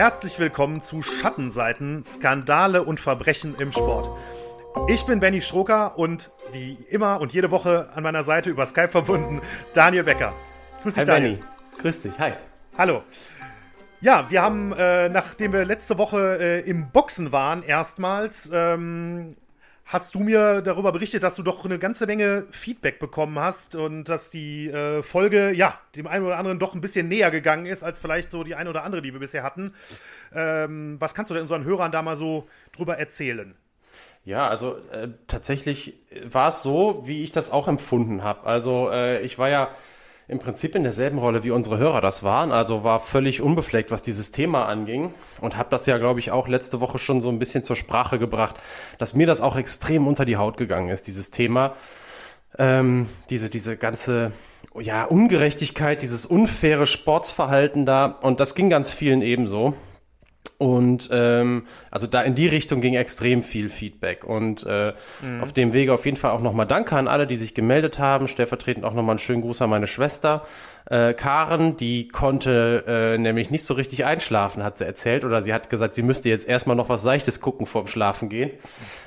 Herzlich willkommen zu Schattenseiten, Skandale und Verbrechen im Sport. Ich bin Benny Schroker und wie immer und jede Woche an meiner Seite über Skype verbunden Daniel Becker. Grüß dich, hi, Daniel. Benny. Grüß dich, hi. Hallo. Ja, wir haben, äh, nachdem wir letzte Woche äh, im Boxen waren, erstmals, ähm, hast du mir darüber berichtet, dass du doch eine ganze Menge Feedback bekommen hast und dass die äh, Folge, ja, dem einen oder anderen doch ein bisschen näher gegangen ist, als vielleicht so die eine oder andere, die wir bisher hatten. Ähm, was kannst du denn unseren Hörern da mal so drüber erzählen? Ja, also äh, tatsächlich war es so, wie ich das auch empfunden habe. Also äh, ich war ja im Prinzip in derselben Rolle wie unsere Hörer das waren, also war völlig unbefleckt, was dieses Thema anging. Und habe das ja, glaube ich, auch letzte Woche schon so ein bisschen zur Sprache gebracht, dass mir das auch extrem unter die Haut gegangen ist, dieses Thema, ähm, diese diese ganze ja Ungerechtigkeit, dieses unfaire Sportsverhalten da. Und das ging ganz vielen ebenso. Und ähm, also da in die Richtung ging extrem viel Feedback. Und äh, mhm. auf dem Wege auf jeden Fall auch nochmal Danke an alle, die sich gemeldet haben. Stellvertretend auch nochmal einen schönen Gruß an meine Schwester. Äh, Karen, die konnte äh, nämlich nicht so richtig einschlafen, hat sie erzählt. Oder sie hat gesagt, sie müsste jetzt erstmal noch was Seichtes gucken vorm Schlafen gehen.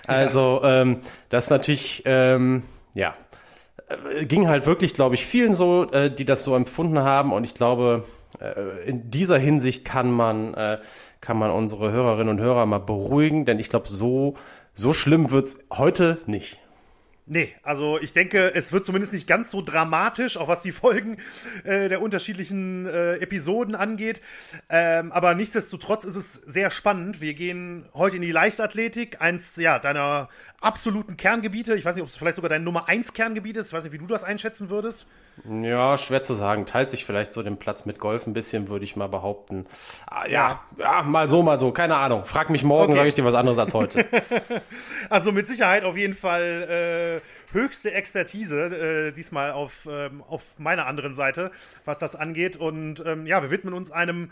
Also ähm, das ist natürlich, ähm, ja, äh, ging halt wirklich, glaube ich, vielen so, äh, die das so empfunden haben. Und ich glaube, äh, in dieser Hinsicht kann man äh, kann man unsere Hörerinnen und Hörer mal beruhigen, denn ich glaube, so, so schlimm wird's heute nicht. Nee, also ich denke, es wird zumindest nicht ganz so dramatisch, auch was die Folgen äh, der unterschiedlichen äh, Episoden angeht. Ähm, aber nichtsdestotrotz ist es sehr spannend. Wir gehen heute in die Leichtathletik, eins ja, deiner absoluten Kerngebiete. Ich weiß nicht, ob es vielleicht sogar dein Nummer 1 Kerngebiet ist. Ich weiß nicht, wie du das einschätzen würdest. Ja, schwer zu sagen. Teilt sich vielleicht so den Platz mit Golf ein bisschen, würde ich mal behaupten. Ah, ja, ja, mal so, mal so. Keine Ahnung. Frag mich morgen, okay. sage ich dir was anderes als heute. also mit Sicherheit auf jeden Fall äh, höchste Expertise, äh, diesmal auf, ähm, auf meiner anderen Seite, was das angeht. Und ähm, ja, wir widmen uns einem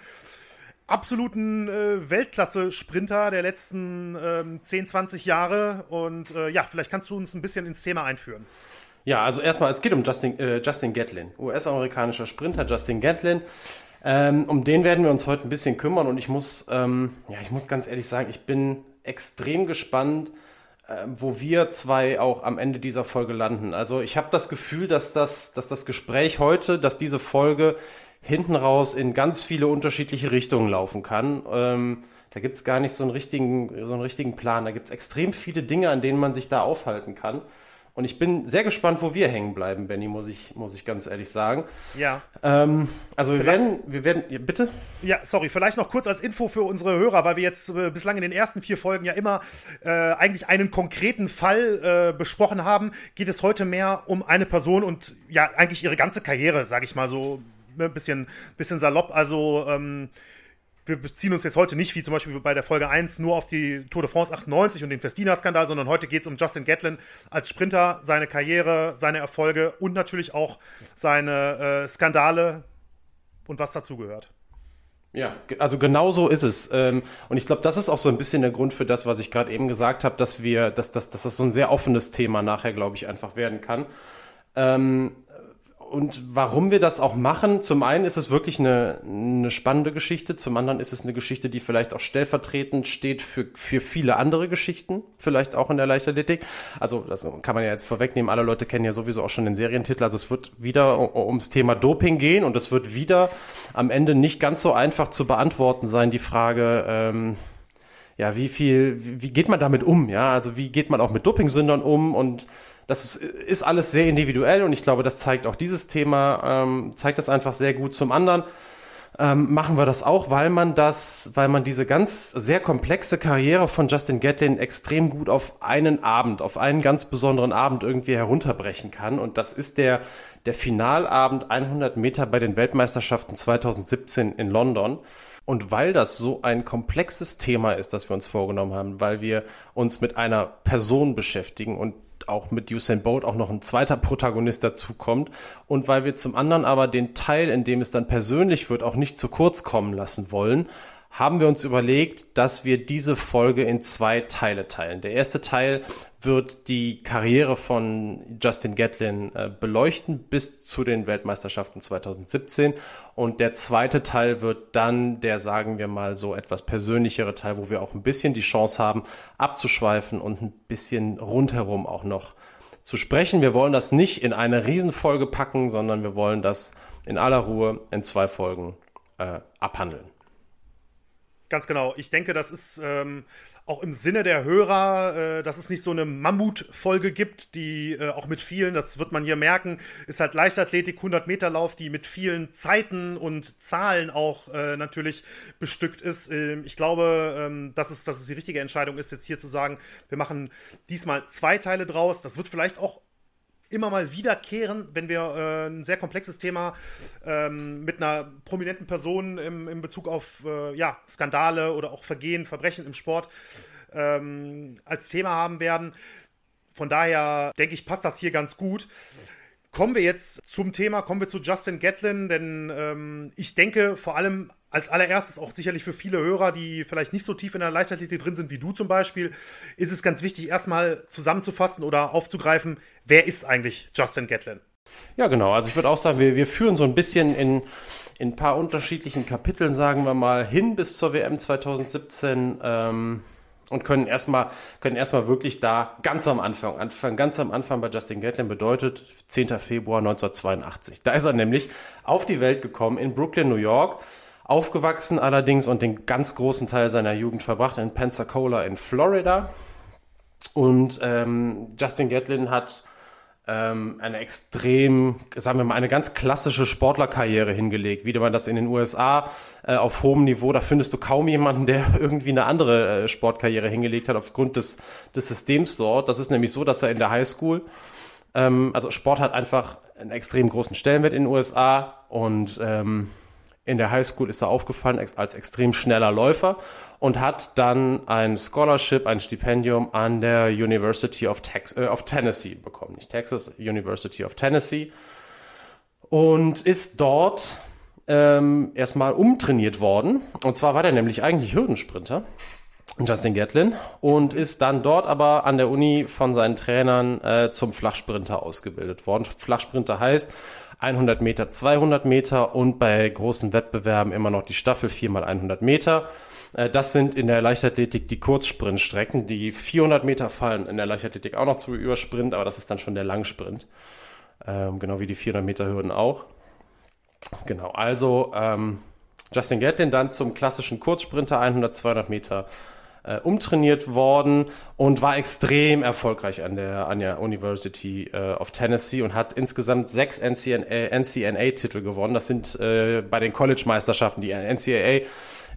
absoluten äh, Weltklasse-Sprinter der letzten ähm, 10, 20 Jahre. Und äh, ja, vielleicht kannst du uns ein bisschen ins Thema einführen. Ja, also erstmal, es geht um Justin, äh, Justin Gatlin, US-amerikanischer Sprinter Justin Gatlin. Ähm, um den werden wir uns heute ein bisschen kümmern und ich muss, ähm, ja, ich muss ganz ehrlich sagen, ich bin extrem gespannt, wo wir zwei auch am Ende dieser Folge landen. Also ich habe das Gefühl, dass das, dass das Gespräch heute, dass diese Folge hinten raus in ganz viele unterschiedliche Richtungen laufen kann. Ähm, da gibt's gar nicht so einen richtigen, so einen richtigen Plan. Da gibt's extrem viele Dinge, an denen man sich da aufhalten kann. Und ich bin sehr gespannt, wo wir hängen bleiben, Benny, muss ich, muss ich ganz ehrlich sagen. Ja. Ähm, also wir werden, wir werden, ja, bitte? Ja, sorry, vielleicht noch kurz als Info für unsere Hörer, weil wir jetzt äh, bislang in den ersten vier Folgen ja immer äh, eigentlich einen konkreten Fall äh, besprochen haben, geht es heute mehr um eine Person und ja, eigentlich ihre ganze Karriere, sage ich mal so, ein ne, bisschen, bisschen salopp. Also, ähm, wir beziehen uns jetzt heute nicht, wie zum Beispiel bei der Folge 1, nur auf die Tour de France 98 und den Festina-Skandal, sondern heute geht es um Justin Gatlin als Sprinter, seine Karriere, seine Erfolge und natürlich auch seine äh, Skandale und was dazugehört. Ja, also genau so ist es. Ähm, und ich glaube, das ist auch so ein bisschen der Grund für das, was ich gerade eben gesagt habe, dass wir, dass, dass, dass das so ein sehr offenes Thema nachher, glaube ich, einfach werden kann. Ähm, und warum wir das auch machen, zum einen ist es wirklich eine, eine spannende Geschichte, zum anderen ist es eine Geschichte, die vielleicht auch stellvertretend steht für, für viele andere Geschichten, vielleicht auch in der Leichtathletik. Also das kann man ja jetzt vorwegnehmen, alle Leute kennen ja sowieso auch schon den Serientitel, also es wird wieder ums Thema Doping gehen und es wird wieder am Ende nicht ganz so einfach zu beantworten sein, die Frage, ähm, ja, wie viel, wie geht man damit um, ja, also wie geht man auch mit Dopingsündern um? Und das ist alles sehr individuell und ich glaube, das zeigt auch dieses Thema, ähm, zeigt das einfach sehr gut. Zum anderen ähm, machen wir das auch, weil man das, weil man diese ganz sehr komplexe Karriere von Justin Gatlin extrem gut auf einen Abend, auf einen ganz besonderen Abend irgendwie herunterbrechen kann. Und das ist der, der Finalabend 100 Meter bei den Weltmeisterschaften 2017 in London. Und weil das so ein komplexes Thema ist, das wir uns vorgenommen haben, weil wir uns mit einer Person beschäftigen und auch mit Usain Bolt auch noch ein zweiter Protagonist dazukommt. Und weil wir zum anderen aber den Teil, in dem es dann persönlich wird, auch nicht zu kurz kommen lassen wollen, haben wir uns überlegt, dass wir diese Folge in zwei Teile teilen. Der erste Teil wird die Karriere von Justin Gatlin äh, beleuchten bis zu den Weltmeisterschaften 2017 und der zweite Teil wird dann der, sagen wir mal, so etwas persönlichere Teil, wo wir auch ein bisschen die Chance haben, abzuschweifen und ein bisschen rundherum auch noch zu sprechen. Wir wollen das nicht in eine Riesenfolge packen, sondern wir wollen das in aller Ruhe in zwei Folgen äh, abhandeln. Ganz genau. Ich denke, das ist ähm, auch im Sinne der Hörer, äh, dass es nicht so eine Mammutfolge gibt, die äh, auch mit vielen, das wird man hier merken, ist halt Leichtathletik, 100 Meter Lauf, die mit vielen Zeiten und Zahlen auch äh, natürlich bestückt ist. Ähm, ich glaube, ähm, dass, es, dass es die richtige Entscheidung ist, jetzt hier zu sagen, wir machen diesmal zwei Teile draus. Das wird vielleicht auch immer mal wiederkehren, wenn wir äh, ein sehr komplexes Thema ähm, mit einer prominenten Person im, in Bezug auf äh, ja, Skandale oder auch Vergehen, Verbrechen im Sport ähm, als Thema haben werden. Von daher denke ich, passt das hier ganz gut. Kommen wir jetzt zum Thema, kommen wir zu Justin Gatlin, denn ähm, ich denke vor allem als allererstes auch sicherlich für viele Hörer, die vielleicht nicht so tief in der Leichtathletik drin sind wie du zum Beispiel, ist es ganz wichtig, erstmal zusammenzufassen oder aufzugreifen, wer ist eigentlich Justin Gatlin? Ja, genau. Also ich würde auch sagen, wir, wir führen so ein bisschen in, in ein paar unterschiedlichen Kapiteln, sagen wir mal, hin bis zur WM 2017. Ähm und können erstmal können erstmal wirklich da ganz am Anfang anfangen. Ganz am Anfang bei Justin Gatlin bedeutet 10. Februar 1982. Da ist er nämlich auf die Welt gekommen in Brooklyn, New York. Aufgewachsen allerdings und den ganz großen Teil seiner Jugend verbracht in Pensacola in Florida. Und ähm, Justin Gatlin hat ähm, eine extrem, sagen wir mal, eine ganz klassische Sportlerkarriere hingelegt, wie man das in den USA äh, auf hohem Niveau, da findest du kaum jemanden, der irgendwie eine andere äh, Sportkarriere hingelegt hat aufgrund des, des Systems dort. Das ist nämlich so, dass er in der Highschool, ähm, also Sport hat einfach einen extrem großen Stellenwert in den USA und ähm, in der Highschool ist er aufgefallen als extrem schneller Läufer und hat dann ein Scholarship, ein Stipendium an der University of, Tex äh, of Tennessee bekommen. Nicht Texas, University of Tennessee. Und ist dort ähm, erstmal umtrainiert worden. Und zwar war der nämlich eigentlich Hürdensprinter. Justin Gatlin und ist dann dort aber an der Uni von seinen Trainern äh, zum Flachsprinter ausgebildet worden. Flachsprinter heißt 100 Meter, 200 Meter und bei großen Wettbewerben immer noch die Staffel 4 mal 100 Meter. Äh, das sind in der Leichtathletik die Kurzsprintstrecken. Die 400 Meter fallen in der Leichtathletik auch noch zu Übersprint, aber das ist dann schon der Langsprint. Ähm, genau wie die 400 Meter Hürden auch. Genau, also ähm, Justin Gatlin dann zum klassischen Kurzsprinter 100, 200 Meter äh, umtrainiert worden und war extrem erfolgreich an der, an der University äh, of Tennessee und hat insgesamt sechs NCAA-Titel gewonnen. Das sind äh, bei den College-Meisterschaften. Die NCAA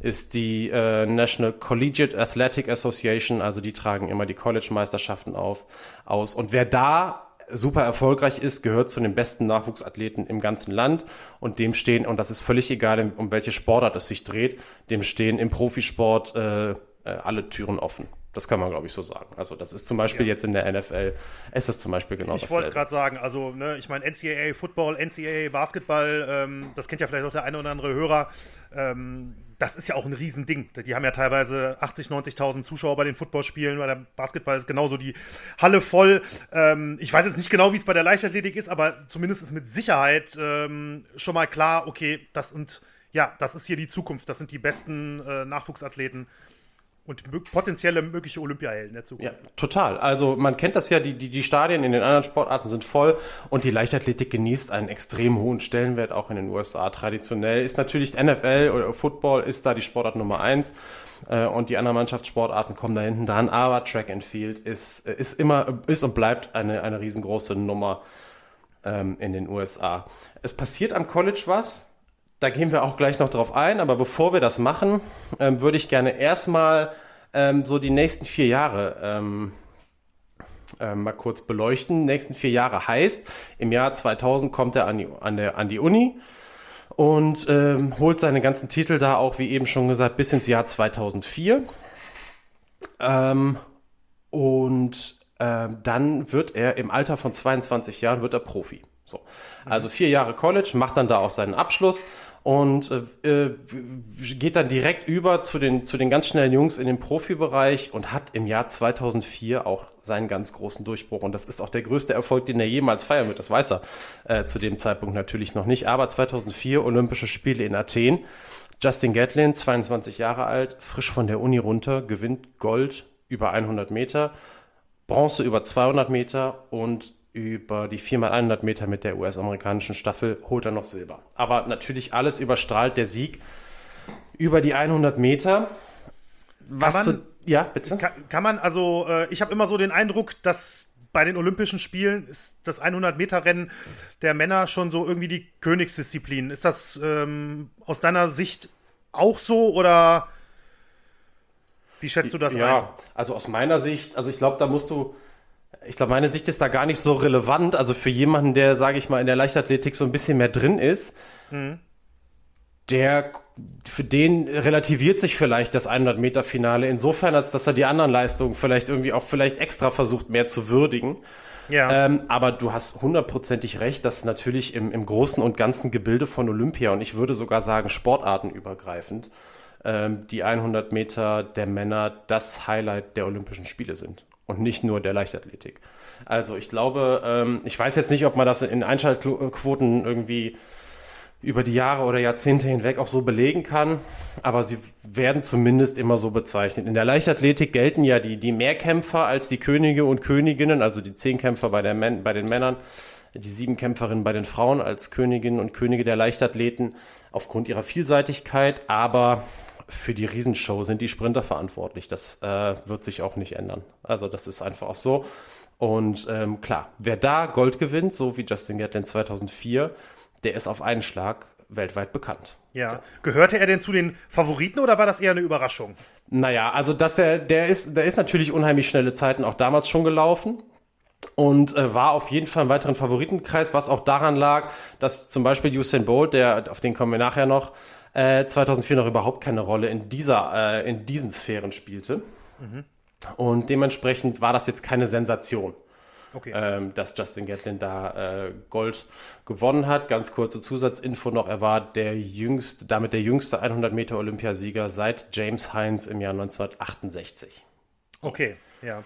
ist die äh, National Collegiate Athletic Association, also die tragen immer die College-Meisterschaften auf, aus. Und wer da super erfolgreich ist, gehört zu den besten Nachwuchsathleten im ganzen Land und dem stehen, und das ist völlig egal, um welche Sportart es sich dreht, dem stehen im Profisport äh, äh, alle Türen offen. Das kann man, glaube ich, so sagen. Also das ist zum Beispiel ja. jetzt in der NFL, es ist zum Beispiel genau das. Ich wollte gerade sagen, also ne, ich meine NCAA Football, NCAA Basketball, ähm, das kennt ja vielleicht auch der eine oder andere Hörer. Ähm, das ist ja auch ein Riesending. Die haben ja teilweise 80, 90.000 Zuschauer bei den Footballspielen, weil der Basketball ist genauso die Halle voll. Ähm, ich weiß jetzt nicht genau, wie es bei der Leichtathletik ist, aber zumindest ist mit Sicherheit ähm, schon mal klar, okay, das sind, ja, das ist hier die Zukunft. Das sind die besten äh, Nachwuchsathleten und potenzielle mögliche Olympiahelden der Zukunft. Ja, total. Also man kennt das ja, die, die, die Stadien in den anderen Sportarten sind voll und die Leichtathletik genießt einen extrem hohen Stellenwert auch in den USA. Traditionell ist natürlich NFL oder Football ist da die Sportart Nummer eins äh, und die anderen Mannschaftssportarten kommen da hinten dran, aber Track and Field ist, ist immer, ist und bleibt eine, eine riesengroße Nummer ähm, in den USA. Es passiert am College was, da gehen wir auch gleich noch drauf ein, aber bevor wir das machen, ähm, würde ich gerne erstmal ähm, so die nächsten vier Jahre ähm, äh, mal kurz beleuchten. Nächsten vier Jahre heißt, im Jahr 2000 kommt er an die, an der, an die Uni und ähm, holt seine ganzen Titel da auch, wie eben schon gesagt, bis ins Jahr 2004. Ähm, und äh, dann wird er im Alter von 22 Jahren wird er Profi. So. Also vier Jahre College, macht dann da auch seinen Abschluss und äh, geht dann direkt über zu den, zu den ganz schnellen Jungs in den Profibereich und hat im Jahr 2004 auch seinen ganz großen Durchbruch. Und das ist auch der größte Erfolg, den er jemals feiern wird. Das weiß er äh, zu dem Zeitpunkt natürlich noch nicht. Aber 2004 Olympische Spiele in Athen. Justin Gatlin, 22 Jahre alt, frisch von der Uni runter, gewinnt Gold über 100 Meter, Bronze über 200 Meter und über die 4x100 Meter mit der US-amerikanischen Staffel holt er noch Silber. Aber natürlich alles überstrahlt der Sieg über die 100 Meter. Was man, zu, ja, bitte. Kann, kann man, also äh, ich habe immer so den Eindruck, dass bei den Olympischen Spielen ist das 100-Meter-Rennen der Männer schon so irgendwie die Königsdisziplin. Ist das ähm, aus deiner Sicht auch so oder wie schätzt du das ja, ein? Ja, also aus meiner Sicht, also ich glaube, da musst du ich glaube, meine Sicht ist da gar nicht so relevant. Also für jemanden, der, sage ich mal, in der Leichtathletik so ein bisschen mehr drin ist, mhm. der für den relativiert sich vielleicht das 100 Meter Finale insofern, als dass er die anderen Leistungen vielleicht irgendwie auch vielleicht extra versucht mehr zu würdigen. Ja. Ähm, aber du hast hundertprozentig recht, dass natürlich im, im großen und ganzen Gebilde von Olympia und ich würde sogar sagen sportartenübergreifend ähm, die 100 Meter der Männer das Highlight der Olympischen Spiele sind und nicht nur der Leichtathletik. Also ich glaube, ähm, ich weiß jetzt nicht, ob man das in Einschaltquoten irgendwie über die Jahre oder Jahrzehnte hinweg auch so belegen kann, aber sie werden zumindest immer so bezeichnet. In der Leichtathletik gelten ja die, die Mehrkämpfer als die Könige und Königinnen, also die Zehnkämpfer bei, der bei den Männern, die Siebenkämpferinnen bei den Frauen als Königinnen und Könige der Leichtathleten aufgrund ihrer Vielseitigkeit, aber für die Riesenshow sind die Sprinter verantwortlich. Das äh, wird sich auch nicht ändern. Also das ist einfach auch so. Und ähm, klar, wer da Gold gewinnt, so wie Justin Gatlin 2004, der ist auf einen Schlag weltweit bekannt. Ja. Gehörte er denn zu den Favoriten oder war das eher eine Überraschung? Naja, also dass der, der ist, der ist natürlich unheimlich schnelle Zeiten auch damals schon gelaufen und äh, war auf jeden Fall im weiteren Favoritenkreis, was auch daran lag, dass zum Beispiel Usain Bolt, der, auf den kommen wir nachher noch, äh, 2004 noch überhaupt keine Rolle in dieser, äh, in diesen Sphären spielte. Mhm. Und dementsprechend war das jetzt keine Sensation. Okay. Ähm, dass Justin Gatlin da äh, Gold gewonnen hat. Ganz kurze Zusatzinfo noch, er war der jüngste, damit der jüngste 100 Meter Olympiasieger seit James Hines im Jahr 1968. Okay, ja.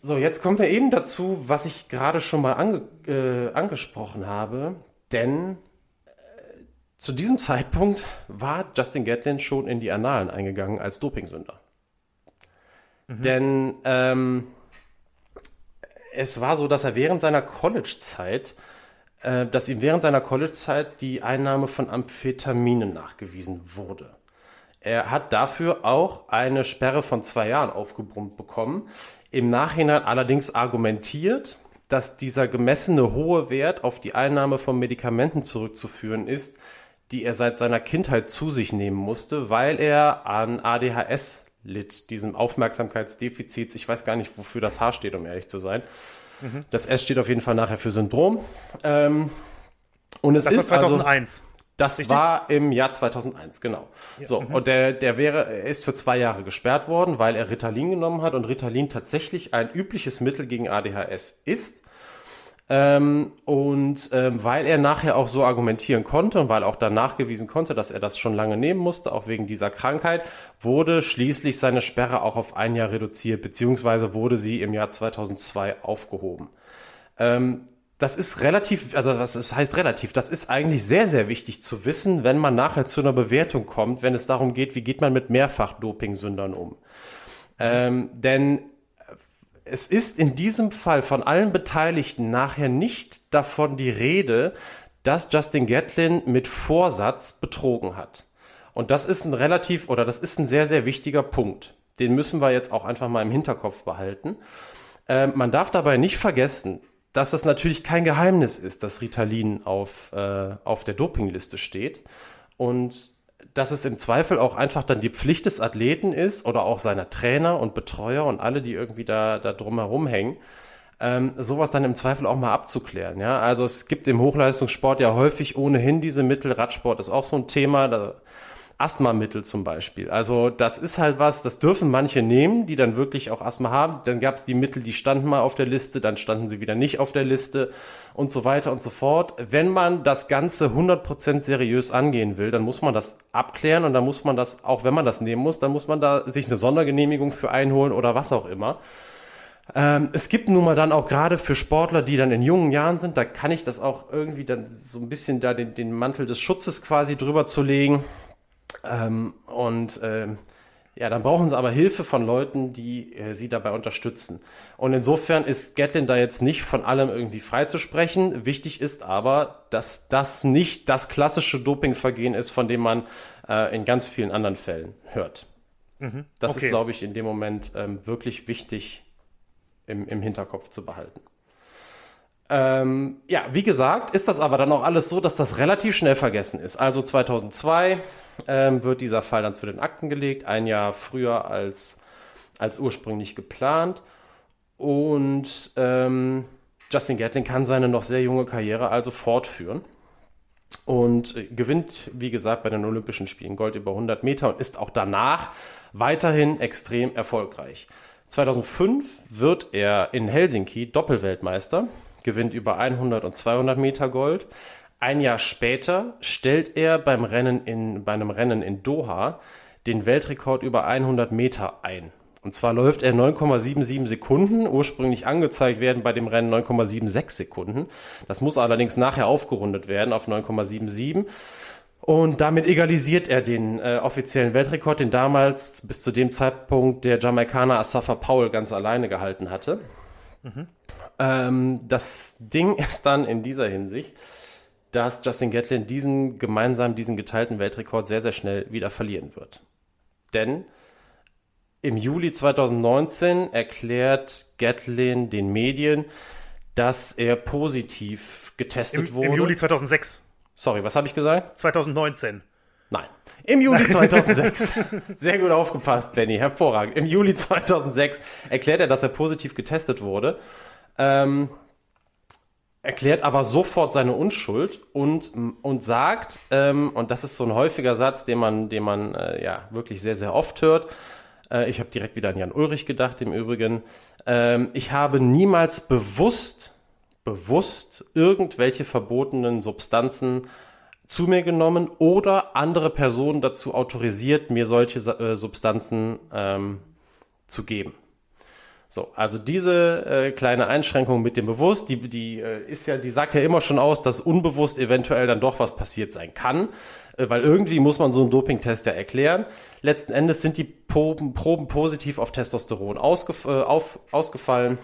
So, jetzt kommen wir eben dazu, was ich gerade schon mal ange äh, angesprochen habe, denn zu diesem Zeitpunkt war Justin Gatlin schon in die Annalen eingegangen als Dopingsünder. Mhm. Denn ähm, es war so, dass er während seiner College-Zeit, äh, dass ihm während seiner College-Zeit die Einnahme von Amphetaminen nachgewiesen wurde. Er hat dafür auch eine Sperre von zwei Jahren aufgebrummt bekommen. Im Nachhinein allerdings argumentiert, dass dieser gemessene hohe Wert auf die Einnahme von Medikamenten zurückzuführen ist, die er seit seiner Kindheit zu sich nehmen musste, weil er an ADHS litt, diesem Aufmerksamkeitsdefizit. Ich weiß gar nicht, wofür das H steht, um ehrlich zu sein. Mhm. Das S steht auf jeden Fall nachher für Syndrom. Ähm, und es das ist war 2001. Also, das Richtig? war im Jahr 2001, genau. Ja. So, mhm. und der, der wäre, er ist für zwei Jahre gesperrt worden, weil er Ritalin genommen hat und Ritalin tatsächlich ein übliches Mittel gegen ADHS ist. Ähm, und ähm, weil er nachher auch so argumentieren konnte und weil auch dann nachgewiesen konnte, dass er das schon lange nehmen musste, auch wegen dieser Krankheit, wurde schließlich seine Sperre auch auf ein Jahr reduziert, beziehungsweise wurde sie im Jahr 2002 aufgehoben. Ähm, das ist relativ, also das heißt relativ, das ist eigentlich sehr, sehr wichtig zu wissen, wenn man nachher zu einer Bewertung kommt, wenn es darum geht, wie geht man mit Mehrfach-Doping-Sündern um. Ähm, denn es ist in diesem Fall von allen Beteiligten nachher nicht davon die Rede, dass Justin Gatlin mit Vorsatz betrogen hat. Und das ist ein relativ oder das ist ein sehr, sehr wichtiger Punkt. Den müssen wir jetzt auch einfach mal im Hinterkopf behalten. Äh, man darf dabei nicht vergessen, dass das natürlich kein Geheimnis ist, dass Ritalin auf, äh, auf der Dopingliste steht. Und dass es im Zweifel auch einfach dann die Pflicht des Athleten ist oder auch seiner Trainer und Betreuer und alle, die irgendwie da, da drumherum hängen, ähm, sowas dann im Zweifel auch mal abzuklären. Ja, also es gibt im Hochleistungssport ja häufig ohnehin diese Mittel. Radsport ist auch so ein Thema. Da Asthmamittel zum Beispiel. Also das ist halt was, das dürfen manche nehmen, die dann wirklich auch Asthma haben. Dann gab es die Mittel, die standen mal auf der Liste, dann standen sie wieder nicht auf der Liste und so weiter und so fort. Wenn man das Ganze 100% seriös angehen will, dann muss man das abklären und dann muss man das, auch wenn man das nehmen muss, dann muss man da sich eine Sondergenehmigung für einholen oder was auch immer. Ähm, es gibt nun mal dann auch gerade für Sportler, die dann in jungen Jahren sind, da kann ich das auch irgendwie dann so ein bisschen da den, den Mantel des Schutzes quasi drüber zu legen. Ähm, und ähm, ja, dann brauchen sie aber Hilfe von Leuten, die äh, sie dabei unterstützen. Und insofern ist Gatlin da jetzt nicht von allem irgendwie freizusprechen. Wichtig ist aber, dass das nicht das klassische Dopingvergehen ist, von dem man äh, in ganz vielen anderen Fällen hört. Mhm. Das okay. ist, glaube ich, in dem Moment ähm, wirklich wichtig im, im Hinterkopf zu behalten. Ähm, ja, wie gesagt, ist das aber dann auch alles so, dass das relativ schnell vergessen ist. Also 2002 ähm, wird dieser Fall dann zu den Akten gelegt, ein Jahr früher als, als ursprünglich geplant. Und ähm, Justin Gatlin kann seine noch sehr junge Karriere also fortführen und äh, gewinnt, wie gesagt, bei den Olympischen Spielen Gold über 100 Meter und ist auch danach weiterhin extrem erfolgreich. 2005 wird er in Helsinki Doppelweltmeister, gewinnt über 100 und 200 Meter Gold. Ein Jahr später stellt er beim Rennen in, bei einem Rennen in Doha den Weltrekord über 100 Meter ein. Und zwar läuft er 9,77 Sekunden. Ursprünglich angezeigt werden bei dem Rennen 9,76 Sekunden. Das muss allerdings nachher aufgerundet werden auf 9,77. Und damit egalisiert er den äh, offiziellen Weltrekord, den damals bis zu dem Zeitpunkt der Jamaikaner Asafa Powell ganz alleine gehalten hatte. Mhm. Ähm, das Ding ist dann in dieser Hinsicht, dass Justin Gatlin diesen gemeinsam diesen geteilten Weltrekord sehr, sehr schnell wieder verlieren wird. Denn im Juli 2019 erklärt Gatlin den Medien, dass er positiv getestet Im, wurde. Im Juli 2006. Sorry, was habe ich gesagt? 2019. Nein. Im Juli 2006. Sehr gut aufgepasst, Benny. Hervorragend. Im Juli 2006 erklärt er, dass er positiv getestet wurde. Ähm, erklärt aber sofort seine Unschuld und, und sagt, ähm, und das ist so ein häufiger Satz, den man, den man äh, ja wirklich sehr, sehr oft hört. Äh, ich habe direkt wieder an Jan Ulrich gedacht, im Übrigen. Ähm, ich habe niemals bewusst bewusst irgendwelche verbotenen Substanzen zu mir genommen oder andere Personen dazu autorisiert, mir solche äh, Substanzen ähm, zu geben. So, also diese äh, kleine Einschränkung mit dem Bewusst, die, die äh, ist ja, die sagt ja immer schon aus, dass unbewusst eventuell dann doch was passiert sein kann, äh, weil irgendwie muss man so einen Dopingtest ja erklären. Letzten Endes sind die Proben, Proben positiv auf Testosteron ausgef äh, auf, ausgefallen.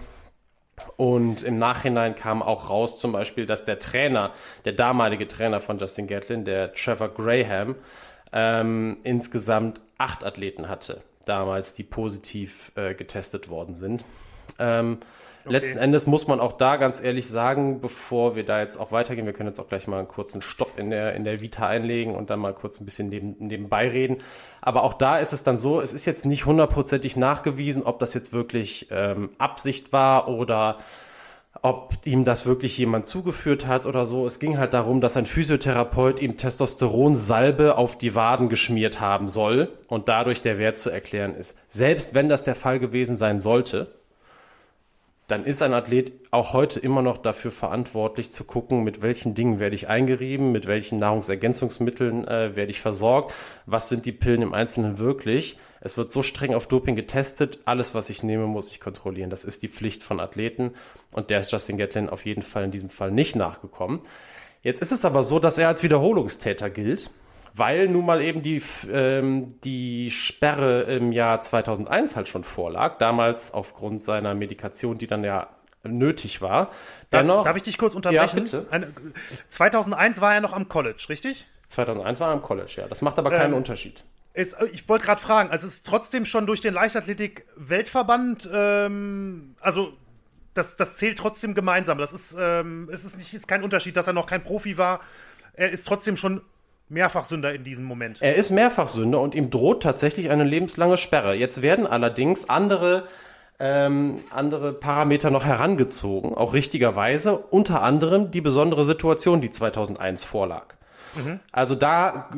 Und im Nachhinein kam auch raus, zum Beispiel, dass der Trainer, der damalige Trainer von Justin Gatlin, der Trevor Graham, ähm, insgesamt acht Athleten hatte, damals, die positiv äh, getestet worden sind. Ähm, Okay. Letzten Endes muss man auch da ganz ehrlich sagen, bevor wir da jetzt auch weitergehen, wir können jetzt auch gleich mal einen kurzen Stopp in der, in der Vita einlegen und dann mal kurz ein bisschen neben, nebenbei reden. Aber auch da ist es dann so, es ist jetzt nicht hundertprozentig nachgewiesen, ob das jetzt wirklich ähm, Absicht war oder ob ihm das wirklich jemand zugeführt hat oder so. Es ging halt darum, dass ein Physiotherapeut ihm Testosteronsalbe auf die Waden geschmiert haben soll und dadurch der Wert zu erklären ist. Selbst wenn das der Fall gewesen sein sollte, dann ist ein Athlet auch heute immer noch dafür verantwortlich zu gucken, mit welchen Dingen werde ich eingerieben, mit welchen Nahrungsergänzungsmitteln äh, werde ich versorgt, was sind die Pillen im Einzelnen wirklich. Es wird so streng auf Doping getestet, alles, was ich nehme, muss ich kontrollieren. Das ist die Pflicht von Athleten und der ist Justin Gatlin auf jeden Fall in diesem Fall nicht nachgekommen. Jetzt ist es aber so, dass er als Wiederholungstäter gilt weil nun mal eben die, ähm, die Sperre im Jahr 2001 halt schon vorlag, damals aufgrund seiner Medikation, die dann ja nötig war. Dennoch, darf, ich dich kurz unterbrechen? Ja, bitte. Eine, 2001 war er noch am College, richtig? 2001 war er am College, ja. Das macht aber keinen ähm, Unterschied. Ist, ich wollte gerade fragen, also es ist trotzdem schon durch den Leichtathletik-Weltverband, ähm, also das, das zählt trotzdem gemeinsam. Das ist, ähm, es ist, nicht, ist kein Unterschied, dass er noch kein Profi war. Er ist trotzdem schon Mehrfachsünder in diesem Moment. Er ist Mehrfachsünder und ihm droht tatsächlich eine lebenslange Sperre. Jetzt werden allerdings andere, ähm, andere Parameter noch herangezogen, auch richtigerweise, unter anderem die besondere Situation, die 2001 vorlag. Mhm. Also da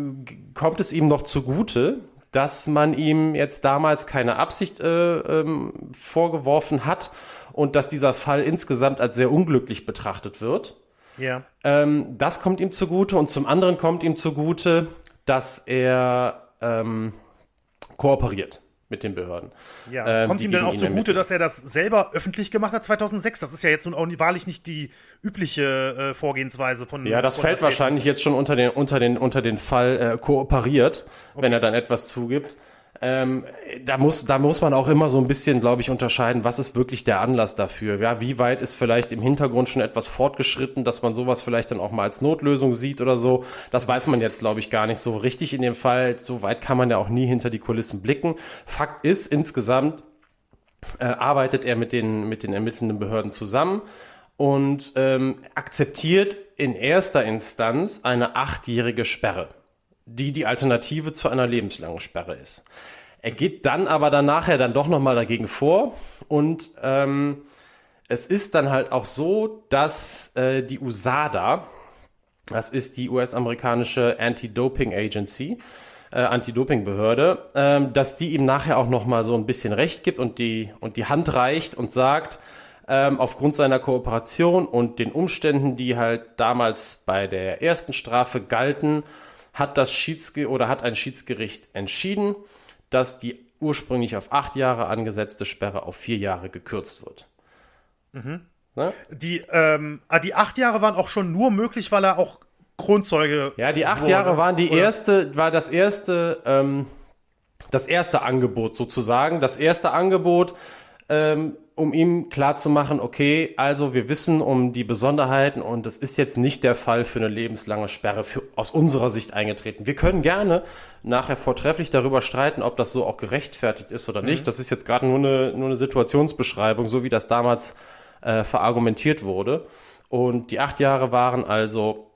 kommt es ihm noch zugute, dass man ihm jetzt damals keine Absicht äh, ähm, vorgeworfen hat und dass dieser Fall insgesamt als sehr unglücklich betrachtet wird. Ja. Ähm, das kommt ihm zugute und zum anderen kommt ihm zugute, dass er ähm, kooperiert mit den Behörden. Ja. Ähm, Kommt ihm dann auch zugute, dass er das selber öffentlich gemacht hat 2006? Das ist ja jetzt nun auch wahrlich nicht die übliche äh, Vorgehensweise von. Ja, das von fällt wahrscheinlich jetzt schon unter den unter den unter den Fall äh, kooperiert, okay. wenn er dann etwas zugibt. Ähm, da muss, da muss man auch immer so ein bisschen, glaube ich, unterscheiden, was ist wirklich der Anlass dafür? Ja, wie weit ist vielleicht im Hintergrund schon etwas fortgeschritten, dass man sowas vielleicht dann auch mal als Notlösung sieht oder so? Das weiß man jetzt, glaube ich, gar nicht so richtig in dem Fall. So weit kann man ja auch nie hinter die Kulissen blicken. Fakt ist, insgesamt äh, arbeitet er mit den, mit den ermittelnden Behörden zusammen und ähm, akzeptiert in erster Instanz eine achtjährige Sperre die die Alternative zu einer lebenslangen Sperre ist. Er geht dann aber dann nachher dann doch nochmal dagegen vor und ähm, es ist dann halt auch so, dass äh, die USADA, das ist die US-amerikanische Anti-Doping Agency, äh, Anti-Doping-Behörde, ähm, dass die ihm nachher auch nochmal so ein bisschen Recht gibt und die, und die Hand reicht und sagt, ähm, aufgrund seiner Kooperation und den Umständen, die halt damals bei der ersten Strafe galten, hat das Schiedsge oder hat ein Schiedsgericht entschieden, dass die ursprünglich auf acht Jahre angesetzte Sperre auf vier Jahre gekürzt wird. Mhm. Ne? Die, ähm, ah, die acht Jahre waren auch schon nur möglich, weil er auch Kronzeuge. Ja, die acht wurde, Jahre waren die oder? erste, war das erste, ähm, das erste Angebot sozusagen. Das erste Angebot, ähm, um ihm klarzumachen, okay, also wir wissen um die Besonderheiten und es ist jetzt nicht der Fall für eine lebenslange Sperre für, aus unserer Sicht eingetreten. Wir können gerne nachher vortrefflich darüber streiten, ob das so auch gerechtfertigt ist oder nicht. Mhm. Das ist jetzt gerade nur eine, nur eine Situationsbeschreibung, so wie das damals äh, verargumentiert wurde. Und die acht Jahre waren also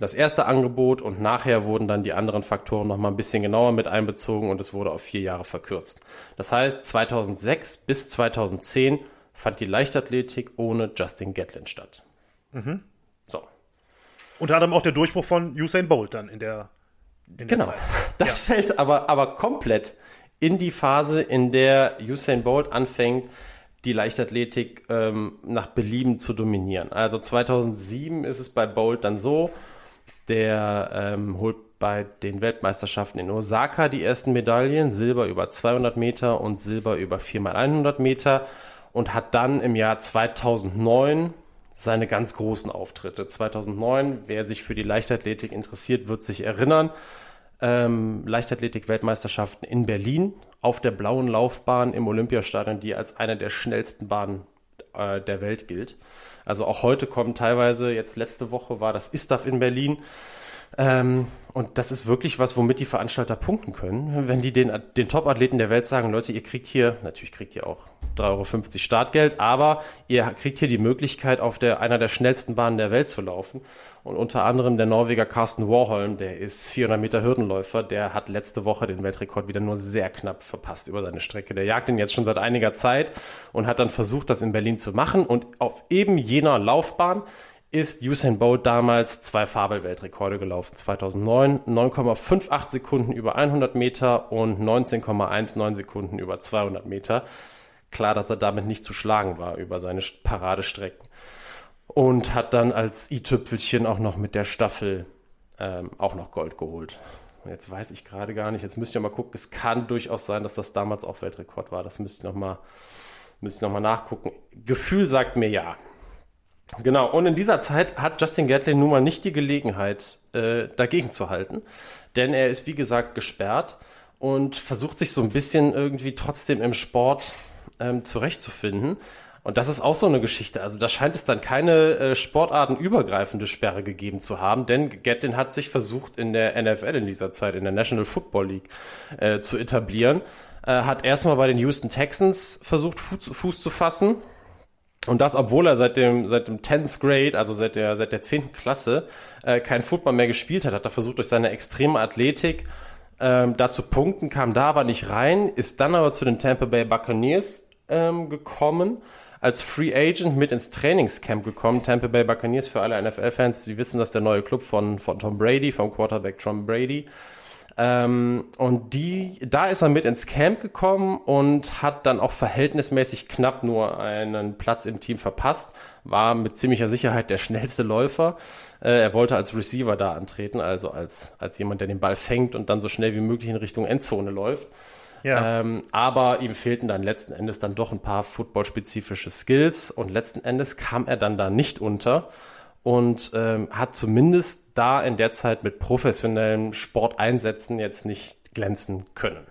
das erste Angebot und nachher wurden dann die anderen Faktoren noch mal ein bisschen genauer mit einbezogen und es wurde auf vier Jahre verkürzt. Das heißt, 2006 bis 2010 fand die Leichtathletik ohne Justin Gatlin statt. Mhm. So. Unter anderem auch der Durchbruch von Usain Bolt dann in der, in genau. Der. Das ja. fällt aber, aber komplett in die Phase, in der Usain Bolt anfängt, die Leichtathletik ähm, nach Belieben zu dominieren. Also 2007 ist es bei Bolt dann so, der ähm, holt bei den Weltmeisterschaften in Osaka die ersten Medaillen, Silber über 200 Meter und Silber über 4x100 Meter und hat dann im Jahr 2009 seine ganz großen Auftritte. 2009, wer sich für die Leichtathletik interessiert, wird sich erinnern. Ähm, Leichtathletik-Weltmeisterschaften in Berlin auf der blauen Laufbahn im Olympiastadion, die als eine der schnellsten Bahnen äh, der Welt gilt. Also auch heute kommen teilweise, jetzt letzte Woche war das ISTAF in Berlin. Ähm, und das ist wirklich was, womit die Veranstalter punkten können. Wenn die den, den Top-Athleten der Welt sagen, Leute, ihr kriegt hier, natürlich kriegt ihr auch 3,50 Euro Startgeld, aber ihr kriegt hier die Möglichkeit, auf der, einer der schnellsten Bahnen der Welt zu laufen. Und unter anderem der Norweger Carsten Warholm, der ist 400 Meter Hürdenläufer, der hat letzte Woche den Weltrekord wieder nur sehr knapp verpasst über seine Strecke. Der jagt ihn jetzt schon seit einiger Zeit und hat dann versucht, das in Berlin zu machen. Und auf eben jener Laufbahn ist Usain Bolt damals zwei Fabel-Weltrekorde gelaufen. 2009 9,58 Sekunden über 100 Meter und 19,19 Sekunden über 200 Meter. Klar, dass er damit nicht zu schlagen war über seine Paradestrecken und hat dann als i-Tüpfelchen auch noch mit der Staffel ähm, auch noch Gold geholt. Jetzt weiß ich gerade gar nicht, jetzt müsst ihr mal gucken, es kann durchaus sein, dass das damals auch Weltrekord war. Das müsst ihr nochmal noch nachgucken. Gefühl sagt mir ja. Genau, und in dieser Zeit hat Justin Gatlin nun mal nicht die Gelegenheit, äh, dagegen zu halten, denn er ist, wie gesagt, gesperrt und versucht sich so ein bisschen irgendwie trotzdem im Sport ähm, zurechtzufinden. Und das ist auch so eine Geschichte. Also da scheint es dann keine äh, sportartenübergreifende Sperre gegeben zu haben, denn Gatlin hat sich versucht in der NFL in dieser Zeit, in der National Football League, äh, zu etablieren. Äh, hat erstmal bei den Houston Texans versucht, Fuß, Fuß zu fassen. Und das, obwohl er seit dem, seit dem 10th Grade, also seit der, seit der 10. Klasse, äh, kein Football mehr gespielt hat, hat er versucht, durch seine extreme Athletik ähm, da zu punkten, kam da aber nicht rein, ist dann aber zu den Tampa Bay Buccaneers ähm, gekommen, als Free Agent mit ins Trainingscamp gekommen. Tampa Bay Buccaneers für alle NFL-Fans, die wissen, dass der neue Club von, von Tom Brady, vom Quarterback Tom Brady. Ähm, und die, da ist er mit ins Camp gekommen und hat dann auch verhältnismäßig knapp nur einen Platz im Team verpasst. War mit ziemlicher Sicherheit der schnellste Läufer. Äh, er wollte als Receiver da antreten, also als, als jemand, der den Ball fängt und dann so schnell wie möglich in Richtung Endzone läuft. Ja. Ähm, aber ihm fehlten dann letzten Endes dann doch ein paar footballspezifische Skills und letzten Endes kam er dann da nicht unter und ähm, hat zumindest da in der Zeit mit professionellen Sporteinsätzen jetzt nicht glänzen können.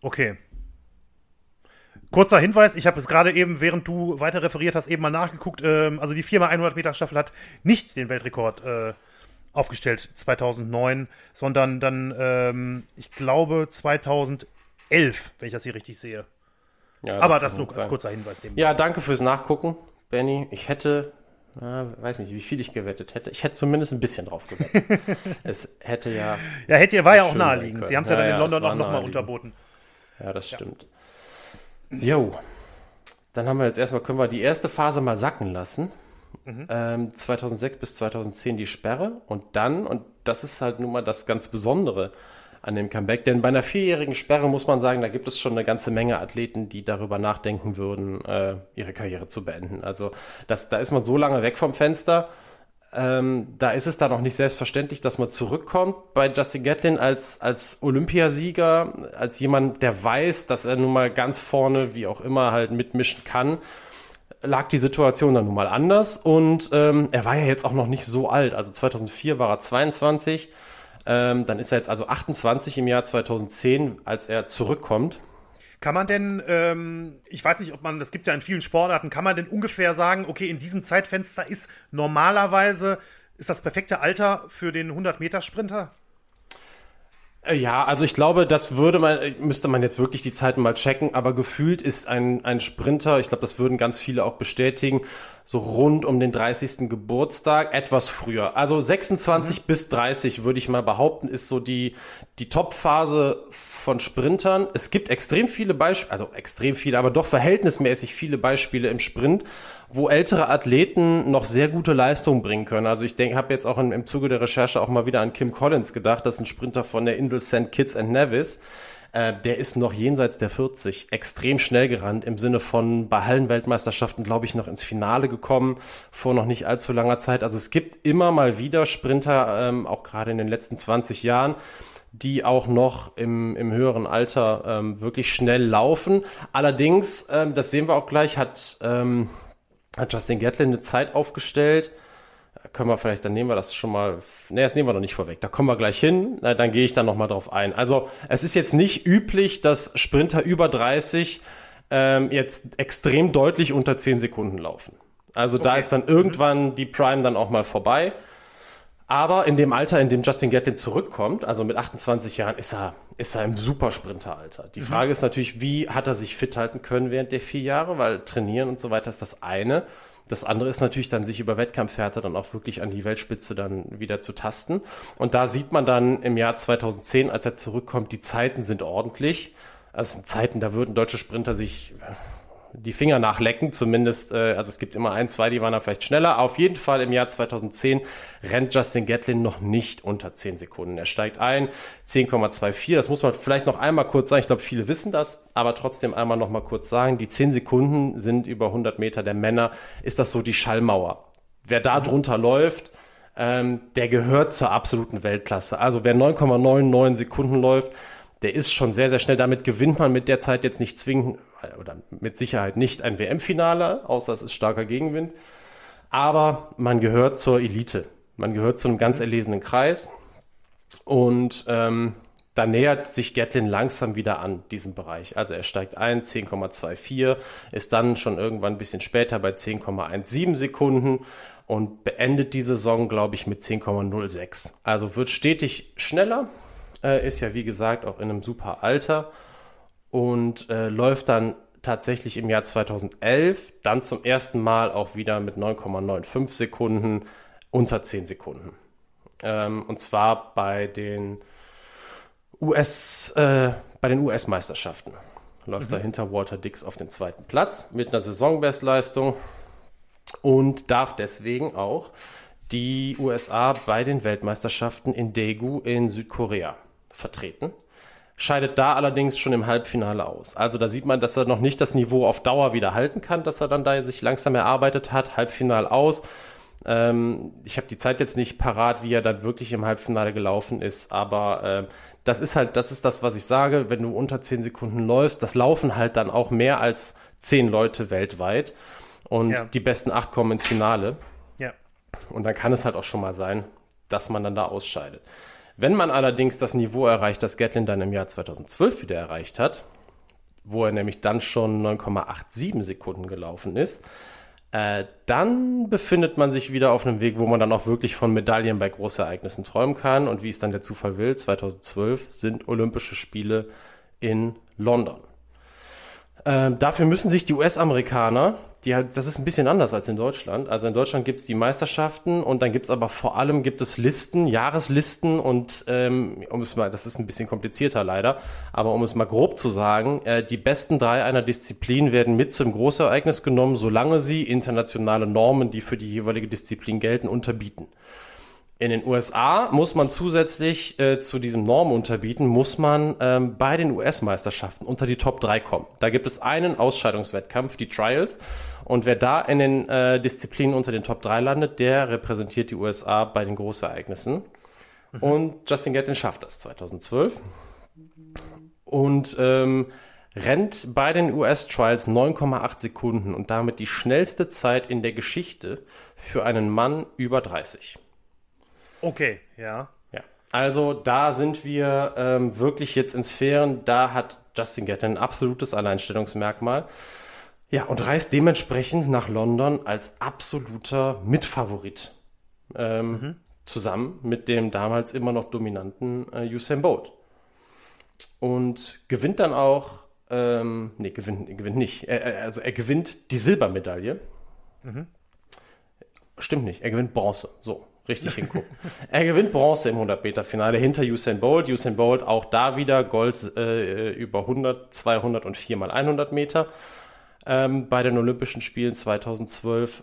Okay. Kurzer Hinweis, ich habe es gerade eben, während du weiter referiert hast, eben mal nachgeguckt. Ähm, also die 4x100 Meter Staffel hat nicht den Weltrekord äh, aufgestellt 2009, sondern dann, ähm, ich glaube, 2011, wenn ich das hier richtig sehe. Ja, Aber das, das nur als kurzer Hinweis. Ja, danke fürs Nachgucken, Benny. Ich hätte na, weiß nicht, wie viel ich gewettet hätte. Ich hätte zumindest ein bisschen drauf gewettet. es hätte ja. Ja, hätte war ja auch naheliegend. Sie haben es ja, ja, dann in London auch nochmal unterboten. Ja, das stimmt. Jo. Dann haben wir jetzt erstmal, können wir die erste Phase mal sacken lassen. Mhm. Ähm, 2006 bis 2010 die Sperre und dann, und das ist halt nun mal das ganz Besondere an dem Comeback. Denn bei einer vierjährigen Sperre muss man sagen, da gibt es schon eine ganze Menge Athleten, die darüber nachdenken würden, äh, ihre Karriere zu beenden. Also das, da ist man so lange weg vom Fenster. Ähm, da ist es dann auch nicht selbstverständlich, dass man zurückkommt bei Justin Gatlin als, als Olympiasieger, als jemand, der weiß, dass er nun mal ganz vorne, wie auch immer, halt mitmischen kann lag die Situation dann nun mal anders und ähm, er war ja jetzt auch noch nicht so alt. Also 2004 war er 22, ähm, dann ist er jetzt also 28 im Jahr 2010, als er zurückkommt. Kann man denn, ähm, ich weiß nicht, ob man, das gibt es ja in vielen Sportarten, kann man denn ungefähr sagen, okay, in diesem Zeitfenster ist normalerweise, ist das perfekte Alter für den 100-Meter-Sprinter? Äh, ja, also ich glaube, das würde man, müsste man jetzt wirklich die Zeiten mal checken, aber gefühlt ist ein, ein Sprinter, ich glaube, das würden ganz viele auch bestätigen, so rund um den 30. Geburtstag, etwas früher. Also 26 mhm. bis 30 würde ich mal behaupten, ist so die, die Top-Phase von Sprintern. Es gibt extrem viele Beispiele, also extrem viele, aber doch verhältnismäßig viele Beispiele im Sprint, wo ältere Athleten noch sehr gute Leistungen bringen können. Also ich denke, habe jetzt auch im, im Zuge der Recherche auch mal wieder an Kim Collins gedacht, das ist ein Sprinter von der Insel St. Kitts and Nevis. Äh, der ist noch jenseits der 40 extrem schnell gerannt, im Sinne von bei Hallenweltmeisterschaften, glaube ich, noch ins Finale gekommen, vor noch nicht allzu langer Zeit. Also es gibt immer mal wieder Sprinter, ähm, auch gerade in den letzten 20 Jahren, die auch noch im, im höheren Alter ähm, wirklich schnell laufen. Allerdings, ähm, das sehen wir auch gleich, hat, ähm, hat Justin Gatlin eine Zeit aufgestellt. Können wir vielleicht, dann nehmen wir das schon mal. Ne, das nehmen wir noch nicht vorweg. Da kommen wir gleich hin. Na, dann gehe ich dann nochmal drauf ein. Also, es ist jetzt nicht üblich, dass Sprinter über 30 ähm, jetzt extrem deutlich unter 10 Sekunden laufen. Also, okay. da ist dann irgendwann die Prime dann auch mal vorbei. Aber in dem Alter, in dem Justin Gatlin zurückkommt, also mit 28 Jahren, ist er, ist er im Supersprinteralter. Die mhm. Frage ist natürlich, wie hat er sich fit halten können während der vier Jahre? Weil trainieren und so weiter ist das eine. Das andere ist natürlich dann, sich über Wettkampfhärte dann auch wirklich an die Weltspitze dann wieder zu tasten. Und da sieht man dann im Jahr 2010, als er zurückkommt, die Zeiten sind ordentlich. Also Zeiten, da würden deutsche Sprinter sich die Finger nachlecken, zumindest, äh, also es gibt immer ein, zwei, die waren da vielleicht schneller. Auf jeden Fall im Jahr 2010 rennt Justin Gatlin noch nicht unter 10 Sekunden. Er steigt ein, 10,24. Das muss man vielleicht noch einmal kurz sagen. Ich glaube, viele wissen das, aber trotzdem einmal noch mal kurz sagen. Die 10 Sekunden sind über 100 Meter der Männer. Ist das so die Schallmauer? Wer da drunter läuft, ähm, der gehört zur absoluten Weltklasse. Also wer 9,99 Sekunden läuft, der ist schon sehr, sehr schnell. Damit gewinnt man mit der Zeit jetzt nicht zwingend oder mit Sicherheit nicht ein WM-Finale, außer es ist starker Gegenwind. Aber man gehört zur Elite. Man gehört zu einem ganz erlesenen Kreis. Und ähm, da nähert sich Gatlin langsam wieder an diesem Bereich. Also er steigt ein, 10,24, ist dann schon irgendwann ein bisschen später bei 10,17 Sekunden und beendet die Saison, glaube ich, mit 10,06. Also wird stetig schneller, äh, ist ja wie gesagt auch in einem super Alter und äh, läuft dann tatsächlich im Jahr 2011 dann zum ersten Mal auch wieder mit 9,95 Sekunden unter 10 Sekunden. Ähm, und zwar bei den US, äh, bei den US-Meisterschaften. läuft mhm. dahinter Walter Dix auf den zweiten Platz mit einer Saisonbestleistung und darf deswegen auch die USA bei den Weltmeisterschaften in Daegu in Südkorea vertreten. Scheidet da allerdings schon im Halbfinale aus. Also da sieht man, dass er noch nicht das Niveau auf Dauer wieder halten kann, dass er dann da sich langsam erarbeitet hat. Halbfinale aus. Ähm, ich habe die Zeit jetzt nicht parat, wie er dann wirklich im Halbfinale gelaufen ist, aber äh, das ist halt, das ist das, was ich sage, wenn du unter 10 Sekunden läufst, das laufen halt dann auch mehr als 10 Leute weltweit und ja. die besten acht kommen ins Finale. Ja. Und dann kann es halt auch schon mal sein, dass man dann da ausscheidet. Wenn man allerdings das Niveau erreicht, das Gatlin dann im Jahr 2012 wieder erreicht hat, wo er nämlich dann schon 9,87 Sekunden gelaufen ist, äh, dann befindet man sich wieder auf einem Weg, wo man dann auch wirklich von Medaillen bei Großereignissen träumen kann. Und wie es dann der Zufall will, 2012 sind Olympische Spiele in London. Äh, dafür müssen sich die US-Amerikaner die halt, das ist ein bisschen anders als in Deutschland. Also in Deutschland gibt es die Meisterschaften und dann gibt es aber vor allem gibt es Listen, Jahreslisten und ähm, um es mal, das ist ein bisschen komplizierter leider, aber um es mal grob zu sagen, äh, die besten drei einer Disziplin werden mit zum Großereignis genommen, solange sie internationale Normen, die für die jeweilige Disziplin gelten, unterbieten. In den USA muss man zusätzlich äh, zu diesem Norm unterbieten, muss man ähm, bei den US-Meisterschaften unter die Top 3 kommen. Da gibt es einen Ausscheidungswettkampf, die Trials. Und wer da in den äh, Disziplinen unter den Top 3 landet, der repräsentiert die USA bei den Großereignissen. Mhm. Und Justin Gatlin schafft das 2012. Und ähm, rennt bei den US-Trials 9,8 Sekunden und damit die schnellste Zeit in der Geschichte für einen Mann über 30. Okay, ja. Ja. Also da sind wir ähm, wirklich jetzt in Sphären, da hat Justin Gatlin ein absolutes Alleinstellungsmerkmal. Ja, und reist dementsprechend nach London als absoluter Mitfavorit. Ähm, mhm. Zusammen mit dem damals immer noch dominanten äh, Usain Bolt. Und gewinnt dann auch, ähm, nee, gewinnt, gewinnt nicht. Er, also er gewinnt die Silbermedaille. Mhm. Stimmt nicht, er gewinnt Bronze. So, richtig hingucken. er gewinnt Bronze im 100-Meter-Finale hinter Usain Bolt. Usain Bolt auch da wieder Gold äh, über 100, 200 und 4 mal 100 Meter ähm, bei den Olympischen Spielen 2012.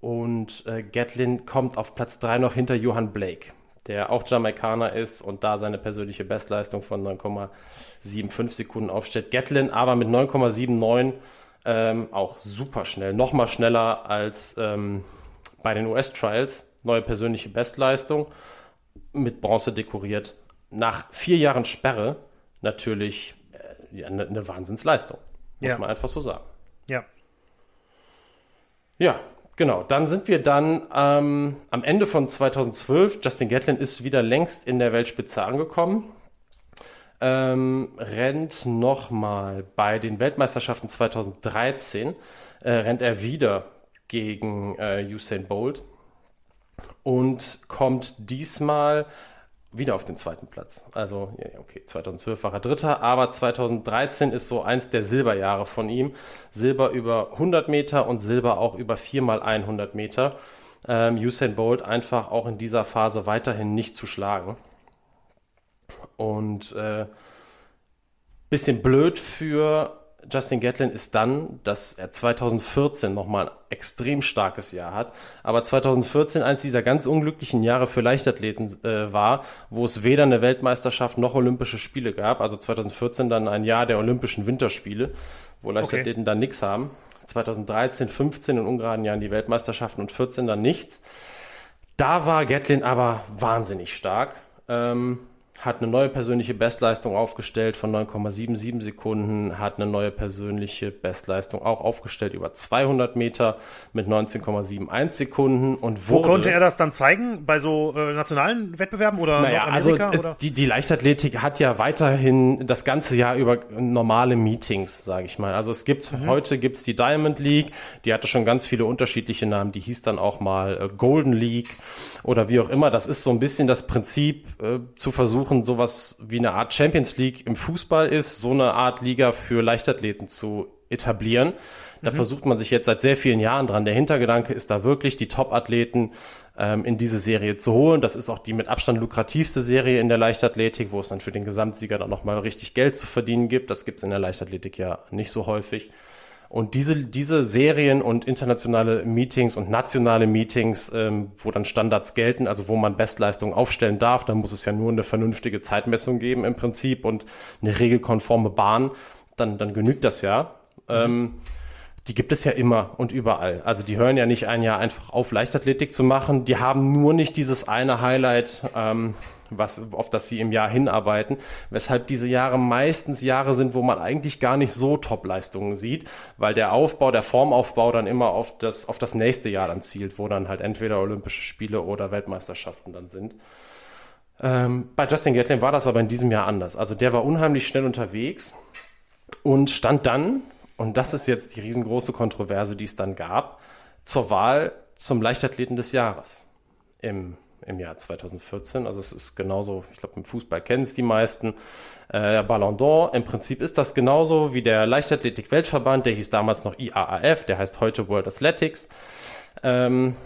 Und äh, Gatlin kommt auf Platz 3 noch hinter Johann Blake, der auch Jamaikaner ist und da seine persönliche Bestleistung von 9,75 Sekunden aufstellt. Gatlin aber mit 9,79 ähm, auch super schnell, nochmal schneller als ähm, bei den US-Trials neue persönliche Bestleistung, mit Bronze dekoriert. Nach vier Jahren Sperre natürlich äh, ja, eine, eine Wahnsinnsleistung, muss ja. man einfach so sagen. Ja. Genau. Dann sind wir dann ähm, am Ende von 2012. Justin Gatlin ist wieder längst in der Weltspitze angekommen. Ähm, rennt nochmal bei den Weltmeisterschaften 2013, äh, rennt er wieder gegen äh, Usain Bolt und kommt diesmal wieder auf den zweiten Platz. Also, okay, 2012 war er Dritter, aber 2013 ist so eins der Silberjahre von ihm. Silber über 100 Meter und Silber auch über 4 mal 100 Meter. Ähm, Usain Bolt einfach auch in dieser Phase weiterhin nicht zu schlagen. Und äh, bisschen blöd für Justin Gatlin ist dann, dass er 2014 nochmal ein extrem starkes Jahr hat. Aber 2014 eins dieser ganz unglücklichen Jahre für Leichtathleten äh, war, wo es weder eine Weltmeisterschaft noch Olympische Spiele gab. Also 2014 dann ein Jahr der Olympischen Winterspiele, wo Leichtathleten okay. dann nichts haben. 2013, 15 in ungeraden Jahren die Weltmeisterschaften und 14 dann nichts. Da war Gatlin aber wahnsinnig stark. Ähm, hat eine neue persönliche Bestleistung aufgestellt von 9,77 Sekunden, hat eine neue persönliche Bestleistung auch aufgestellt über 200 Meter mit 19,71 Sekunden und wurde, Wo konnte er das dann zeigen? Bei so äh, nationalen Wettbewerben oder naja, also oder? Die, die Leichtathletik hat ja weiterhin das ganze Jahr über normale Meetings, sage ich mal. Also es gibt, mhm. heute gibt's die Diamond League, die hatte schon ganz viele unterschiedliche Namen, die hieß dann auch mal äh, Golden League oder wie auch immer. Das ist so ein bisschen das Prinzip äh, zu versuchen, versuchen, sowas wie eine Art Champions League im Fußball ist, so eine Art Liga für Leichtathleten zu etablieren. Da mhm. versucht man sich jetzt seit sehr vielen Jahren dran. Der Hintergedanke ist da wirklich, die Top-Athleten ähm, in diese Serie zu holen. Das ist auch die mit Abstand lukrativste Serie in der Leichtathletik, wo es dann für den Gesamtsieger dann nochmal richtig Geld zu verdienen gibt. Das gibt es in der Leichtathletik ja nicht so häufig. Und diese, diese Serien und internationale Meetings und nationale Meetings, ähm, wo dann Standards gelten, also wo man Bestleistungen aufstellen darf, dann muss es ja nur eine vernünftige Zeitmessung geben im Prinzip und eine regelkonforme Bahn, dann, dann genügt das ja. Mhm. Ähm, die gibt es ja immer und überall. Also die hören ja nicht ein Jahr einfach auf, Leichtathletik zu machen. Die haben nur nicht dieses eine Highlight, ähm, was, auf das sie im Jahr hinarbeiten, weshalb diese Jahre meistens Jahre sind, wo man eigentlich gar nicht so Top-Leistungen sieht, weil der Aufbau, der Formaufbau dann immer auf das, auf das nächste Jahr dann zielt, wo dann halt entweder Olympische Spiele oder Weltmeisterschaften dann sind. Ähm, bei Justin Gatlin war das aber in diesem Jahr anders. Also der war unheimlich schnell unterwegs und stand dann, und das ist jetzt die riesengroße Kontroverse, die es dann gab, zur Wahl zum Leichtathleten des Jahres im im Jahr 2014. Also es ist genauso, ich glaube, im Fußball kennen es die meisten. Äh, Ballon d'Or, im Prinzip ist das genauso wie der Leichtathletik-Weltverband, der hieß damals noch IAAF, der heißt heute World Athletics. Ähm,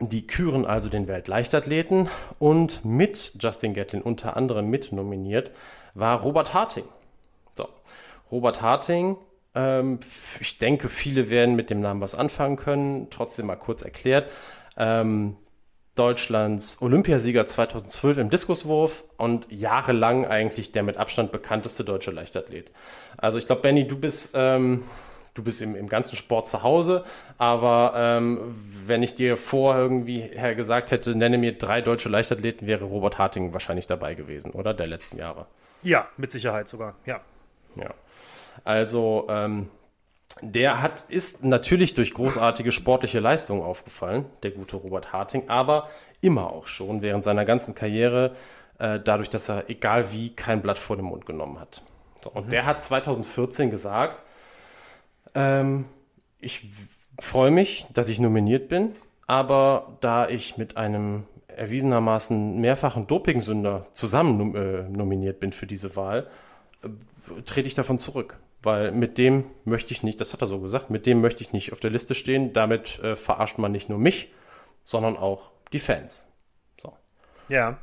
die küren also den Weltleichtathleten und mit Justin Gatlin unter anderem mit nominiert war Robert Harting. So, Robert Harting ähm, ich denke, viele werden mit dem Namen was anfangen können. Trotzdem mal kurz erklärt. Ähm, Deutschlands Olympiasieger 2012 im Diskuswurf und jahrelang eigentlich der mit Abstand bekannteste deutsche Leichtathlet. Also ich glaube, Benny, du bist, ähm, du bist im, im ganzen Sport zu Hause, aber ähm, wenn ich dir vorher irgendwie her gesagt hätte, nenne mir drei deutsche Leichtathleten, wäre Robert Harting wahrscheinlich dabei gewesen, oder? Der letzten Jahre. Ja, mit Sicherheit sogar, ja. Ja. Also, ähm, der hat, ist natürlich durch großartige sportliche Leistungen aufgefallen, der gute Robert Harting, aber immer auch schon während seiner ganzen Karriere, äh, dadurch, dass er egal wie kein Blatt vor den Mund genommen hat. So, und mhm. der hat 2014 gesagt, ähm, ich freue mich, dass ich nominiert bin, aber da ich mit einem erwiesenermaßen mehrfachen Dopingsünder zusammen äh, nominiert bin für diese Wahl, äh, trete ich davon zurück weil mit dem möchte ich nicht, das hat er so gesagt, mit dem möchte ich nicht auf der Liste stehen. Damit äh, verarscht man nicht nur mich, sondern auch die Fans. So. Ja.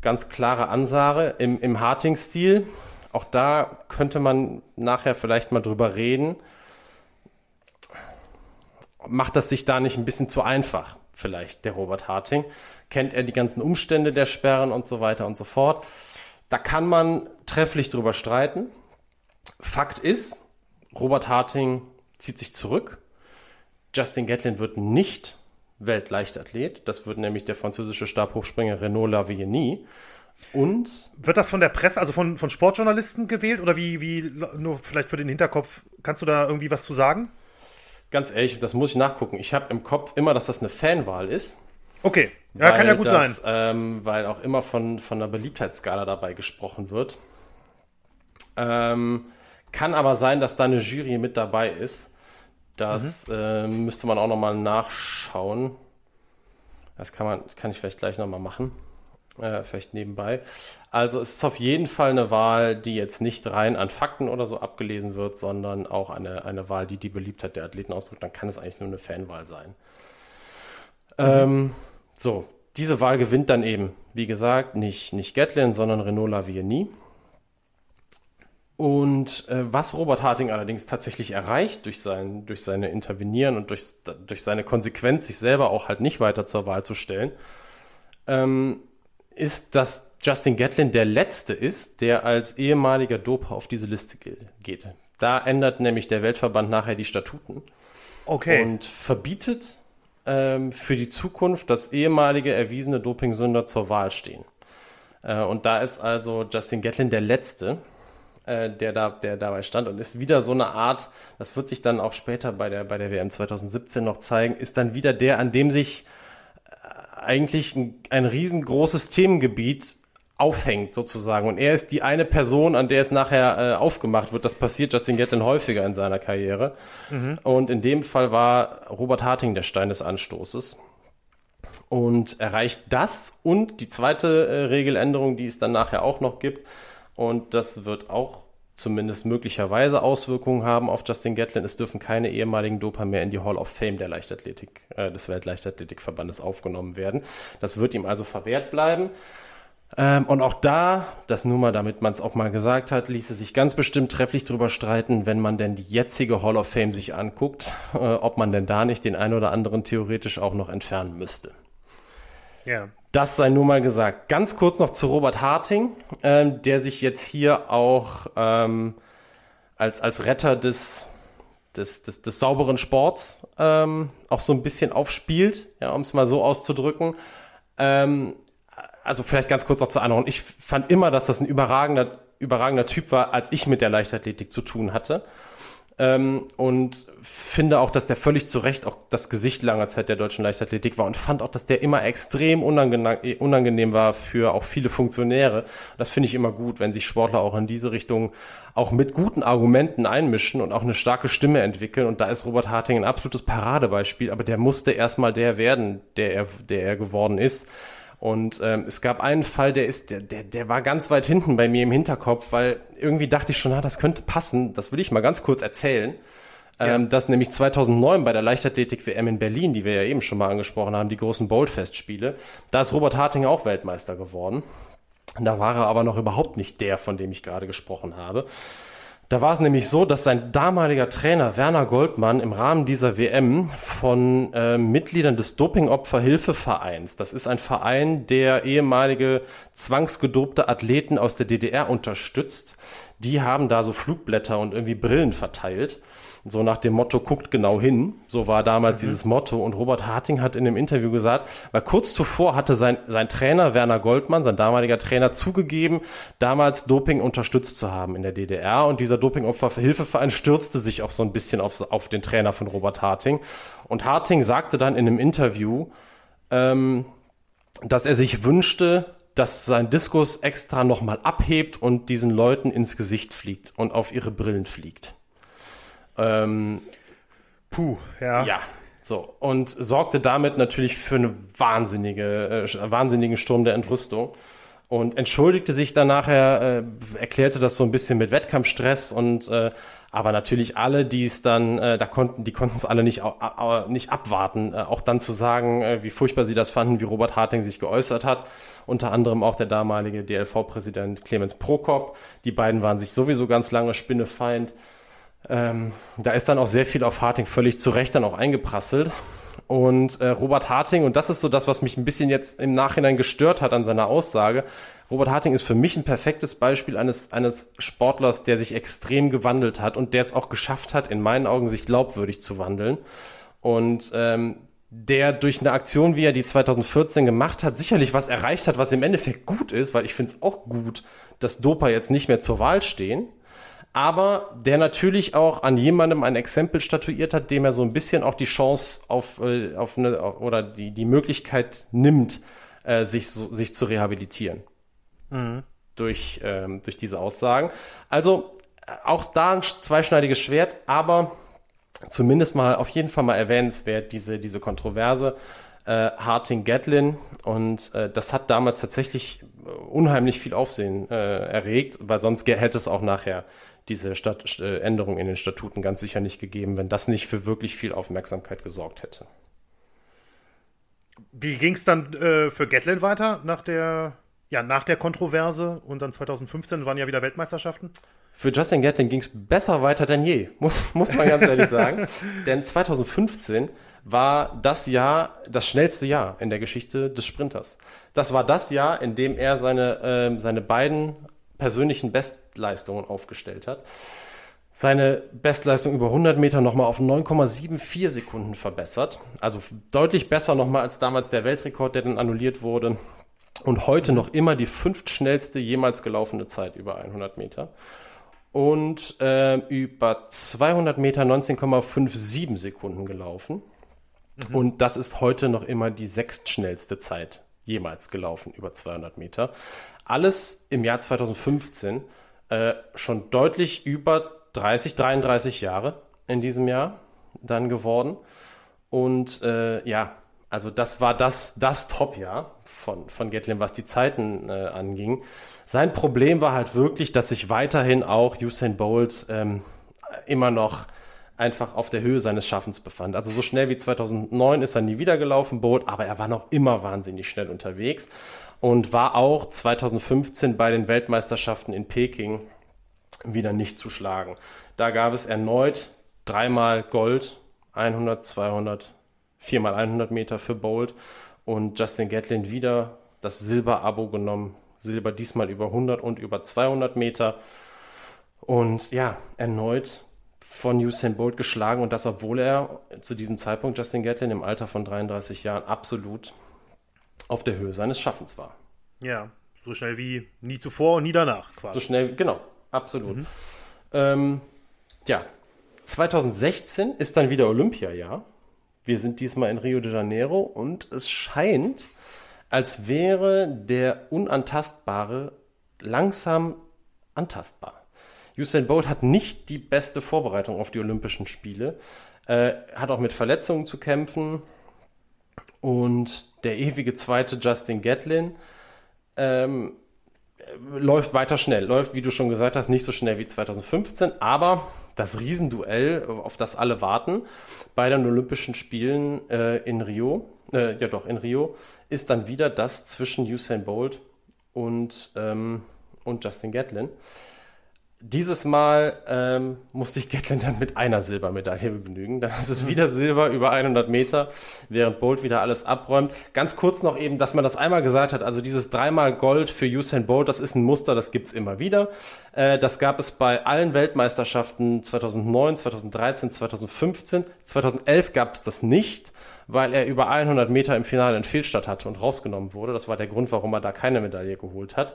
Ganz klare Ansage im, im Harting-Stil. Auch da könnte man nachher vielleicht mal drüber reden. Macht das sich da nicht ein bisschen zu einfach, vielleicht, der Robert Harting? Kennt er die ganzen Umstände der Sperren und so weiter und so fort? Da kann man trefflich drüber streiten. Fakt ist, Robert Harting zieht sich zurück. Justin Gatlin wird nicht Weltleichtathlet. Das wird nämlich der französische Stabhochspringer Renaud Lavillenie. Und wird das von der Presse, also von, von Sportjournalisten gewählt oder wie, wie, nur vielleicht für den Hinterkopf, kannst du da irgendwie was zu sagen? Ganz ehrlich, das muss ich nachgucken. Ich habe im Kopf immer, dass das eine Fanwahl ist. Okay, ja, kann ja gut das, sein. Ähm, weil auch immer von, von einer Beliebtheitsskala dabei gesprochen wird. Ähm, kann aber sein, dass da eine Jury mit dabei ist. Das mhm. äh, müsste man auch nochmal nachschauen. Das kann man, kann ich vielleicht gleich nochmal machen. Äh, vielleicht nebenbei. Also es ist auf jeden Fall eine Wahl, die jetzt nicht rein an Fakten oder so abgelesen wird, sondern auch eine, eine Wahl, die die Beliebtheit der Athleten ausdrückt. Dann kann es eigentlich nur eine Fanwahl sein. Mhm. Ähm, so, diese Wahl gewinnt dann eben, wie gesagt, nicht, nicht Gatlin, sondern Renault Lavillenie. Und äh, was Robert Harting allerdings tatsächlich erreicht durch sein, durch seine Intervenieren und durch, durch seine Konsequenz, sich selber auch halt nicht weiter zur Wahl zu stellen, ähm, ist, dass Justin Gatlin der Letzte ist, der als ehemaliger Doper auf diese Liste geht. Da ändert nämlich der Weltverband nachher die Statuten. Okay. Und verbietet ähm, für die Zukunft, dass ehemalige erwiesene Dopingsünder zur Wahl stehen. Äh, und da ist also Justin Gatlin der Letzte äh, der, da, der dabei stand und ist wieder so eine Art, das wird sich dann auch später bei der, bei der WM 2017 noch zeigen, ist dann wieder der, an dem sich äh, eigentlich ein, ein riesengroßes Themengebiet aufhängt sozusagen. Und er ist die eine Person, an der es nachher äh, aufgemacht wird. Das passiert Justin Gatlin häufiger in seiner Karriere. Mhm. Und in dem Fall war Robert Harting der Stein des Anstoßes. Und erreicht das und die zweite äh, Regeländerung, die es dann nachher auch noch gibt, und das wird auch zumindest möglicherweise Auswirkungen haben auf Justin Gatlin. Es dürfen keine ehemaligen Doper mehr in die Hall of Fame der Leichtathletik, äh, des Weltleichtathletikverbandes aufgenommen werden. Das wird ihm also verwehrt bleiben. Ähm, und auch da, das nur mal, damit man es auch mal gesagt hat, ließe sich ganz bestimmt trefflich drüber streiten, wenn man denn die jetzige Hall of Fame sich anguckt, äh, ob man denn da nicht den einen oder anderen theoretisch auch noch entfernen müsste. Ja. Das sei nur mal gesagt. Ganz kurz noch zu Robert Harting, ähm, der sich jetzt hier auch ähm, als, als Retter des, des, des, des sauberen Sports ähm, auch so ein bisschen aufspielt, ja, um es mal so auszudrücken. Ähm, also vielleicht ganz kurz noch zur Anordnung. Ich fand immer, dass das ein überragender, überragender Typ war, als ich mit der Leichtathletik zu tun hatte. Ähm, und finde auch, dass der völlig zu Recht auch das Gesicht langer Zeit der deutschen Leichtathletik war und fand auch, dass der immer extrem unangenehm, unangenehm war für auch viele Funktionäre. Das finde ich immer gut, wenn sich Sportler auch in diese Richtung auch mit guten Argumenten einmischen und auch eine starke Stimme entwickeln. Und da ist Robert Harting ein absolutes Paradebeispiel, aber der musste erstmal der werden, der er, der er geworden ist. Und ähm, es gab einen Fall, der ist, der, der, der war ganz weit hinten bei mir im Hinterkopf, weil irgendwie dachte ich schon, na, das könnte passen. Das will ich mal ganz kurz erzählen. Ja. Ähm, dass nämlich 2009 bei der Leichtathletik-WM in Berlin, die wir ja eben schon mal angesprochen haben, die großen Boldfest-Spiele, da ist Robert Harting auch Weltmeister geworden. Da war er aber noch überhaupt nicht der, von dem ich gerade gesprochen habe. Da war es nämlich so, dass sein damaliger Trainer Werner Goldmann im Rahmen dieser WM von äh, Mitgliedern des Dopingopferhilfevereins, das ist ein Verein, der ehemalige zwangsgedopte Athleten aus der DDR unterstützt, die haben da so Flugblätter und irgendwie Brillen verteilt. So nach dem Motto, guckt genau hin. So war damals mhm. dieses Motto. Und Robert Harting hat in dem Interview gesagt, weil kurz zuvor hatte sein, sein Trainer Werner Goldmann, sein damaliger Trainer, zugegeben, damals Doping unterstützt zu haben in der DDR. Und dieser Dopingopferhilfeverein stürzte sich auch so ein bisschen auf, auf den Trainer von Robert Harting. Und Harting sagte dann in einem Interview, ähm, dass er sich wünschte, dass sein Diskus extra nochmal abhebt und diesen Leuten ins Gesicht fliegt und auf ihre Brillen fliegt. Ähm, Puh, ja. Ja, so. Und sorgte damit natürlich für eine wahnsinnige, äh, wahnsinnigen Sturm der Entrüstung. Und entschuldigte sich dann nachher, äh, erklärte das so ein bisschen mit Wettkampfstress und äh, aber natürlich alle, die es dann, äh, da konnten, die konnten es alle nicht, äh, nicht abwarten, äh, auch dann zu sagen, äh, wie furchtbar sie das fanden, wie Robert Harting sich geäußert hat. Unter anderem auch der damalige DLV-Präsident Clemens Prokop. Die beiden waren sich sowieso ganz lange Spinnefeind. Ähm, da ist dann auch sehr viel auf Harting völlig zu Recht dann auch eingeprasselt. Und äh, Robert Harting, und das ist so das, was mich ein bisschen jetzt im Nachhinein gestört hat an seiner Aussage. Robert Harting ist für mich ein perfektes Beispiel eines, eines Sportlers, der sich extrem gewandelt hat und der es auch geschafft hat, in meinen Augen sich glaubwürdig zu wandeln. Und ähm, der durch eine Aktion, wie er die 2014 gemacht hat, sicherlich was erreicht hat, was im Endeffekt gut ist, weil ich finde es auch gut, dass Doper jetzt nicht mehr zur Wahl stehen aber der natürlich auch an jemandem ein Exempel statuiert hat, dem er so ein bisschen auch die Chance auf, äh, auf eine, oder die, die Möglichkeit nimmt, äh, sich, so, sich zu rehabilitieren. Mhm. Durch, ähm, durch diese Aussagen. Also auch da ein zweischneidiges Schwert, aber zumindest mal auf jeden Fall mal erwähnenswert, diese, diese Kontroverse. Äh, Harting Gatlin und äh, das hat damals tatsächlich äh, unheimlich viel Aufsehen äh, erregt, weil sonst hätte es auch nachher diese Stat äh, Änderung in den Statuten ganz sicher nicht gegeben, wenn das nicht für wirklich viel Aufmerksamkeit gesorgt hätte. Wie ging es dann äh, für Gatlin weiter nach der, ja, nach der Kontroverse und dann 2015 waren ja wieder Weltmeisterschaften? Für Justin Gatlin ging es besser weiter denn je, muss, muss man ganz ehrlich sagen. Denn 2015 war das Jahr das schnellste Jahr in der Geschichte des Sprinters. Das war das Jahr, in dem er seine, äh, seine beiden persönlichen Bestleistungen aufgestellt hat. Seine Bestleistung über 100 Meter nochmal auf 9,74 Sekunden verbessert. Also deutlich besser nochmal als damals der Weltrekord, der dann annulliert wurde. Und heute noch immer die fünftschnellste jemals gelaufene Zeit über 100 Meter. Und äh, über 200 Meter 19,57 Sekunden gelaufen. Mhm. Und das ist heute noch immer die sechstschnellste Zeit jemals gelaufen über 200 Meter alles im Jahr 2015 äh, schon deutlich über 30, 33 Jahre in diesem Jahr dann geworden. Und äh, ja, Also das war das, das Top-Jahr von, von Gatlin, was die Zeiten äh, anging. Sein Problem war halt wirklich, dass sich weiterhin auch Usain Bolt ähm, immer noch einfach auf der Höhe seines Schaffens befand. Also so schnell wie 2009 ist er nie wieder gelaufen, Bolt, aber er war noch immer wahnsinnig schnell unterwegs und war auch 2015 bei den Weltmeisterschaften in Peking wieder nicht zu schlagen. Da gab es erneut dreimal Gold, 100, 200, viermal 100 Meter für Bolt und Justin Gatlin wieder das Silber-Abo genommen. Silber diesmal über 100 und über 200 Meter. Und ja, erneut von Usain Bolt geschlagen und das, obwohl er zu diesem Zeitpunkt Justin Gatlin im Alter von 33 Jahren absolut auf der Höhe seines Schaffens war. Ja, so schnell wie nie zuvor und nie danach quasi. So schnell, genau, absolut. Mhm. Ähm, ja, 2016 ist dann wieder Olympiajahr. Wir sind diesmal in Rio de Janeiro und es scheint, als wäre der Unantastbare langsam antastbar. Usain Bolt hat nicht die beste Vorbereitung auf die Olympischen Spiele, äh, hat auch mit Verletzungen zu kämpfen. Und der ewige zweite Justin Gatlin ähm, läuft weiter schnell, läuft, wie du schon gesagt hast, nicht so schnell wie 2015, aber das Riesenduell, auf das alle warten, bei den Olympischen Spielen äh, in Rio, äh, ja doch, in Rio, ist dann wieder das zwischen Usain Bolt und, ähm, und Justin Gatlin. Dieses Mal ähm, musste ich Gatlin dann mit einer Silbermedaille begnügen. Dann ist es wieder Silber über 100 Meter, während Bolt wieder alles abräumt. Ganz kurz noch eben, dass man das einmal gesagt hat. Also dieses dreimal Gold für Usain Bolt, das ist ein Muster, das gibt's immer wieder. Äh, das gab es bei allen Weltmeisterschaften 2009, 2013, 2015. 2011 gab es das nicht weil er über 100 Meter im Finale in Fehlstart hatte und rausgenommen wurde. Das war der Grund, warum er da keine Medaille geholt hat.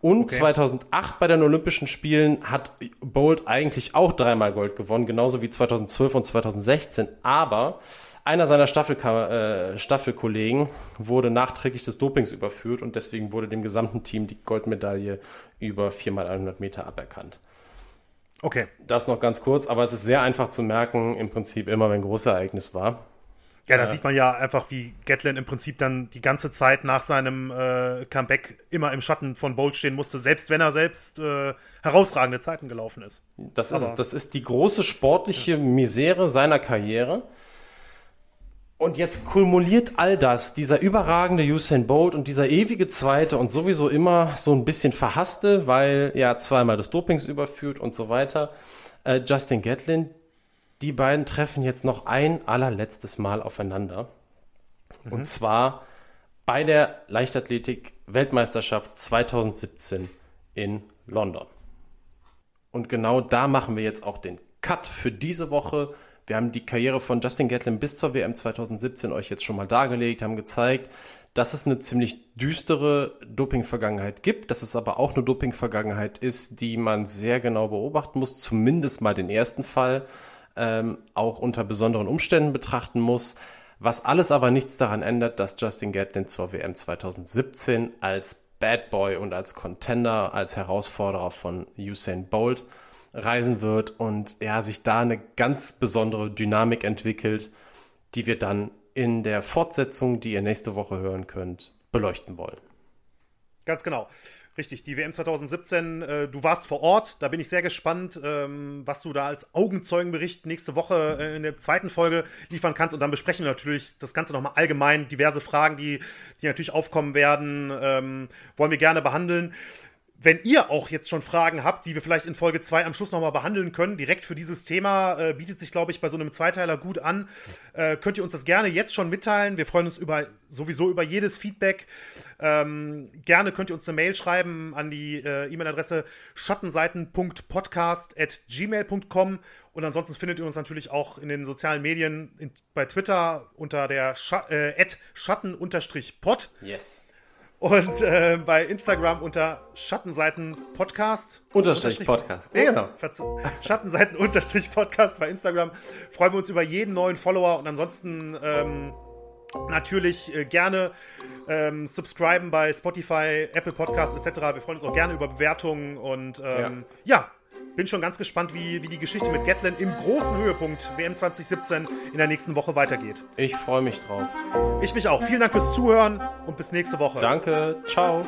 Und okay. 2008 bei den Olympischen Spielen hat Bolt eigentlich auch dreimal Gold gewonnen, genauso wie 2012 und 2016. Aber einer seiner Staffel, äh, Staffelkollegen wurde nachträglich des Dopings überführt und deswegen wurde dem gesamten Team die Goldmedaille über 4x100 Meter aberkannt. Okay. Das noch ganz kurz, aber es ist sehr einfach zu merken, im Prinzip immer, wenn ein großes Ereignis war. Ja, da äh, sieht man ja einfach, wie Gatlin im Prinzip dann die ganze Zeit nach seinem äh, Comeback immer im Schatten von Bolt stehen musste, selbst wenn er selbst äh, herausragende Zeiten gelaufen ist. Das ist, das ist die große sportliche. Misere seiner Karriere. Und jetzt kumuliert all das, dieser überragende Usain Bolt und dieser ewige Zweite und sowieso immer so ein bisschen verhasste, weil er zweimal des Dopings überführt und so weiter. Äh, Justin Gatlin, die beiden treffen jetzt noch ein allerletztes Mal aufeinander. Mhm. Und zwar bei der Leichtathletik-Weltmeisterschaft 2017 in London. Und genau da machen wir jetzt auch den Cut für diese Woche. Wir haben die Karriere von Justin Gatlin bis zur WM 2017 euch jetzt schon mal dargelegt, haben gezeigt, dass es eine ziemlich düstere Doping-Vergangenheit gibt, dass es aber auch eine Doping-Vergangenheit ist, die man sehr genau beobachten muss, zumindest mal den ersten Fall ähm, auch unter besonderen Umständen betrachten muss. Was alles aber nichts daran ändert, dass Justin Gatlin zur WM 2017 als Bad Boy und als Contender, als Herausforderer von Usain Bolt reisen wird und er sich da eine ganz besondere Dynamik entwickelt, die wir dann in der Fortsetzung, die ihr nächste Woche hören könnt, beleuchten wollen. Ganz genau. Richtig, die WM 2017, äh, du warst vor Ort, da bin ich sehr gespannt, ähm, was du da als Augenzeugenbericht nächste Woche äh, in der zweiten Folge liefern kannst. Und dann besprechen wir natürlich das Ganze nochmal allgemein, diverse Fragen, die, die natürlich aufkommen werden, ähm, wollen wir gerne behandeln. Wenn ihr auch jetzt schon Fragen habt, die wir vielleicht in Folge 2 am Schluss nochmal behandeln können, direkt für dieses Thema, äh, bietet sich, glaube ich, bei so einem Zweiteiler gut an, äh, könnt ihr uns das gerne jetzt schon mitteilen. Wir freuen uns über, sowieso über jedes Feedback. Ähm, gerne könnt ihr uns eine Mail schreiben an die äh, E-Mail-Adresse schattenseiten.podcast.gmail.com und ansonsten findet ihr uns natürlich auch in den sozialen Medien in, bei Twitter unter der Sch äh, Schatten-Pod. Yes. Und äh, bei Instagram unter Schattenseiten Podcast. Unterstrich Podcast. Ja, genau. Schattenseiten Unterstrich Podcast bei Instagram. Freuen wir uns über jeden neuen Follower und ansonsten ähm, natürlich äh, gerne ähm, subscriben bei Spotify, Apple Podcasts etc. Wir freuen uns auch gerne über Bewertungen und ähm, ja. ja. Bin schon ganz gespannt, wie, wie die Geschichte mit Gatlin im großen Höhepunkt WM 2017 in der nächsten Woche weitergeht. Ich freue mich drauf. Ich mich auch. Vielen Dank fürs Zuhören und bis nächste Woche. Danke. Ciao.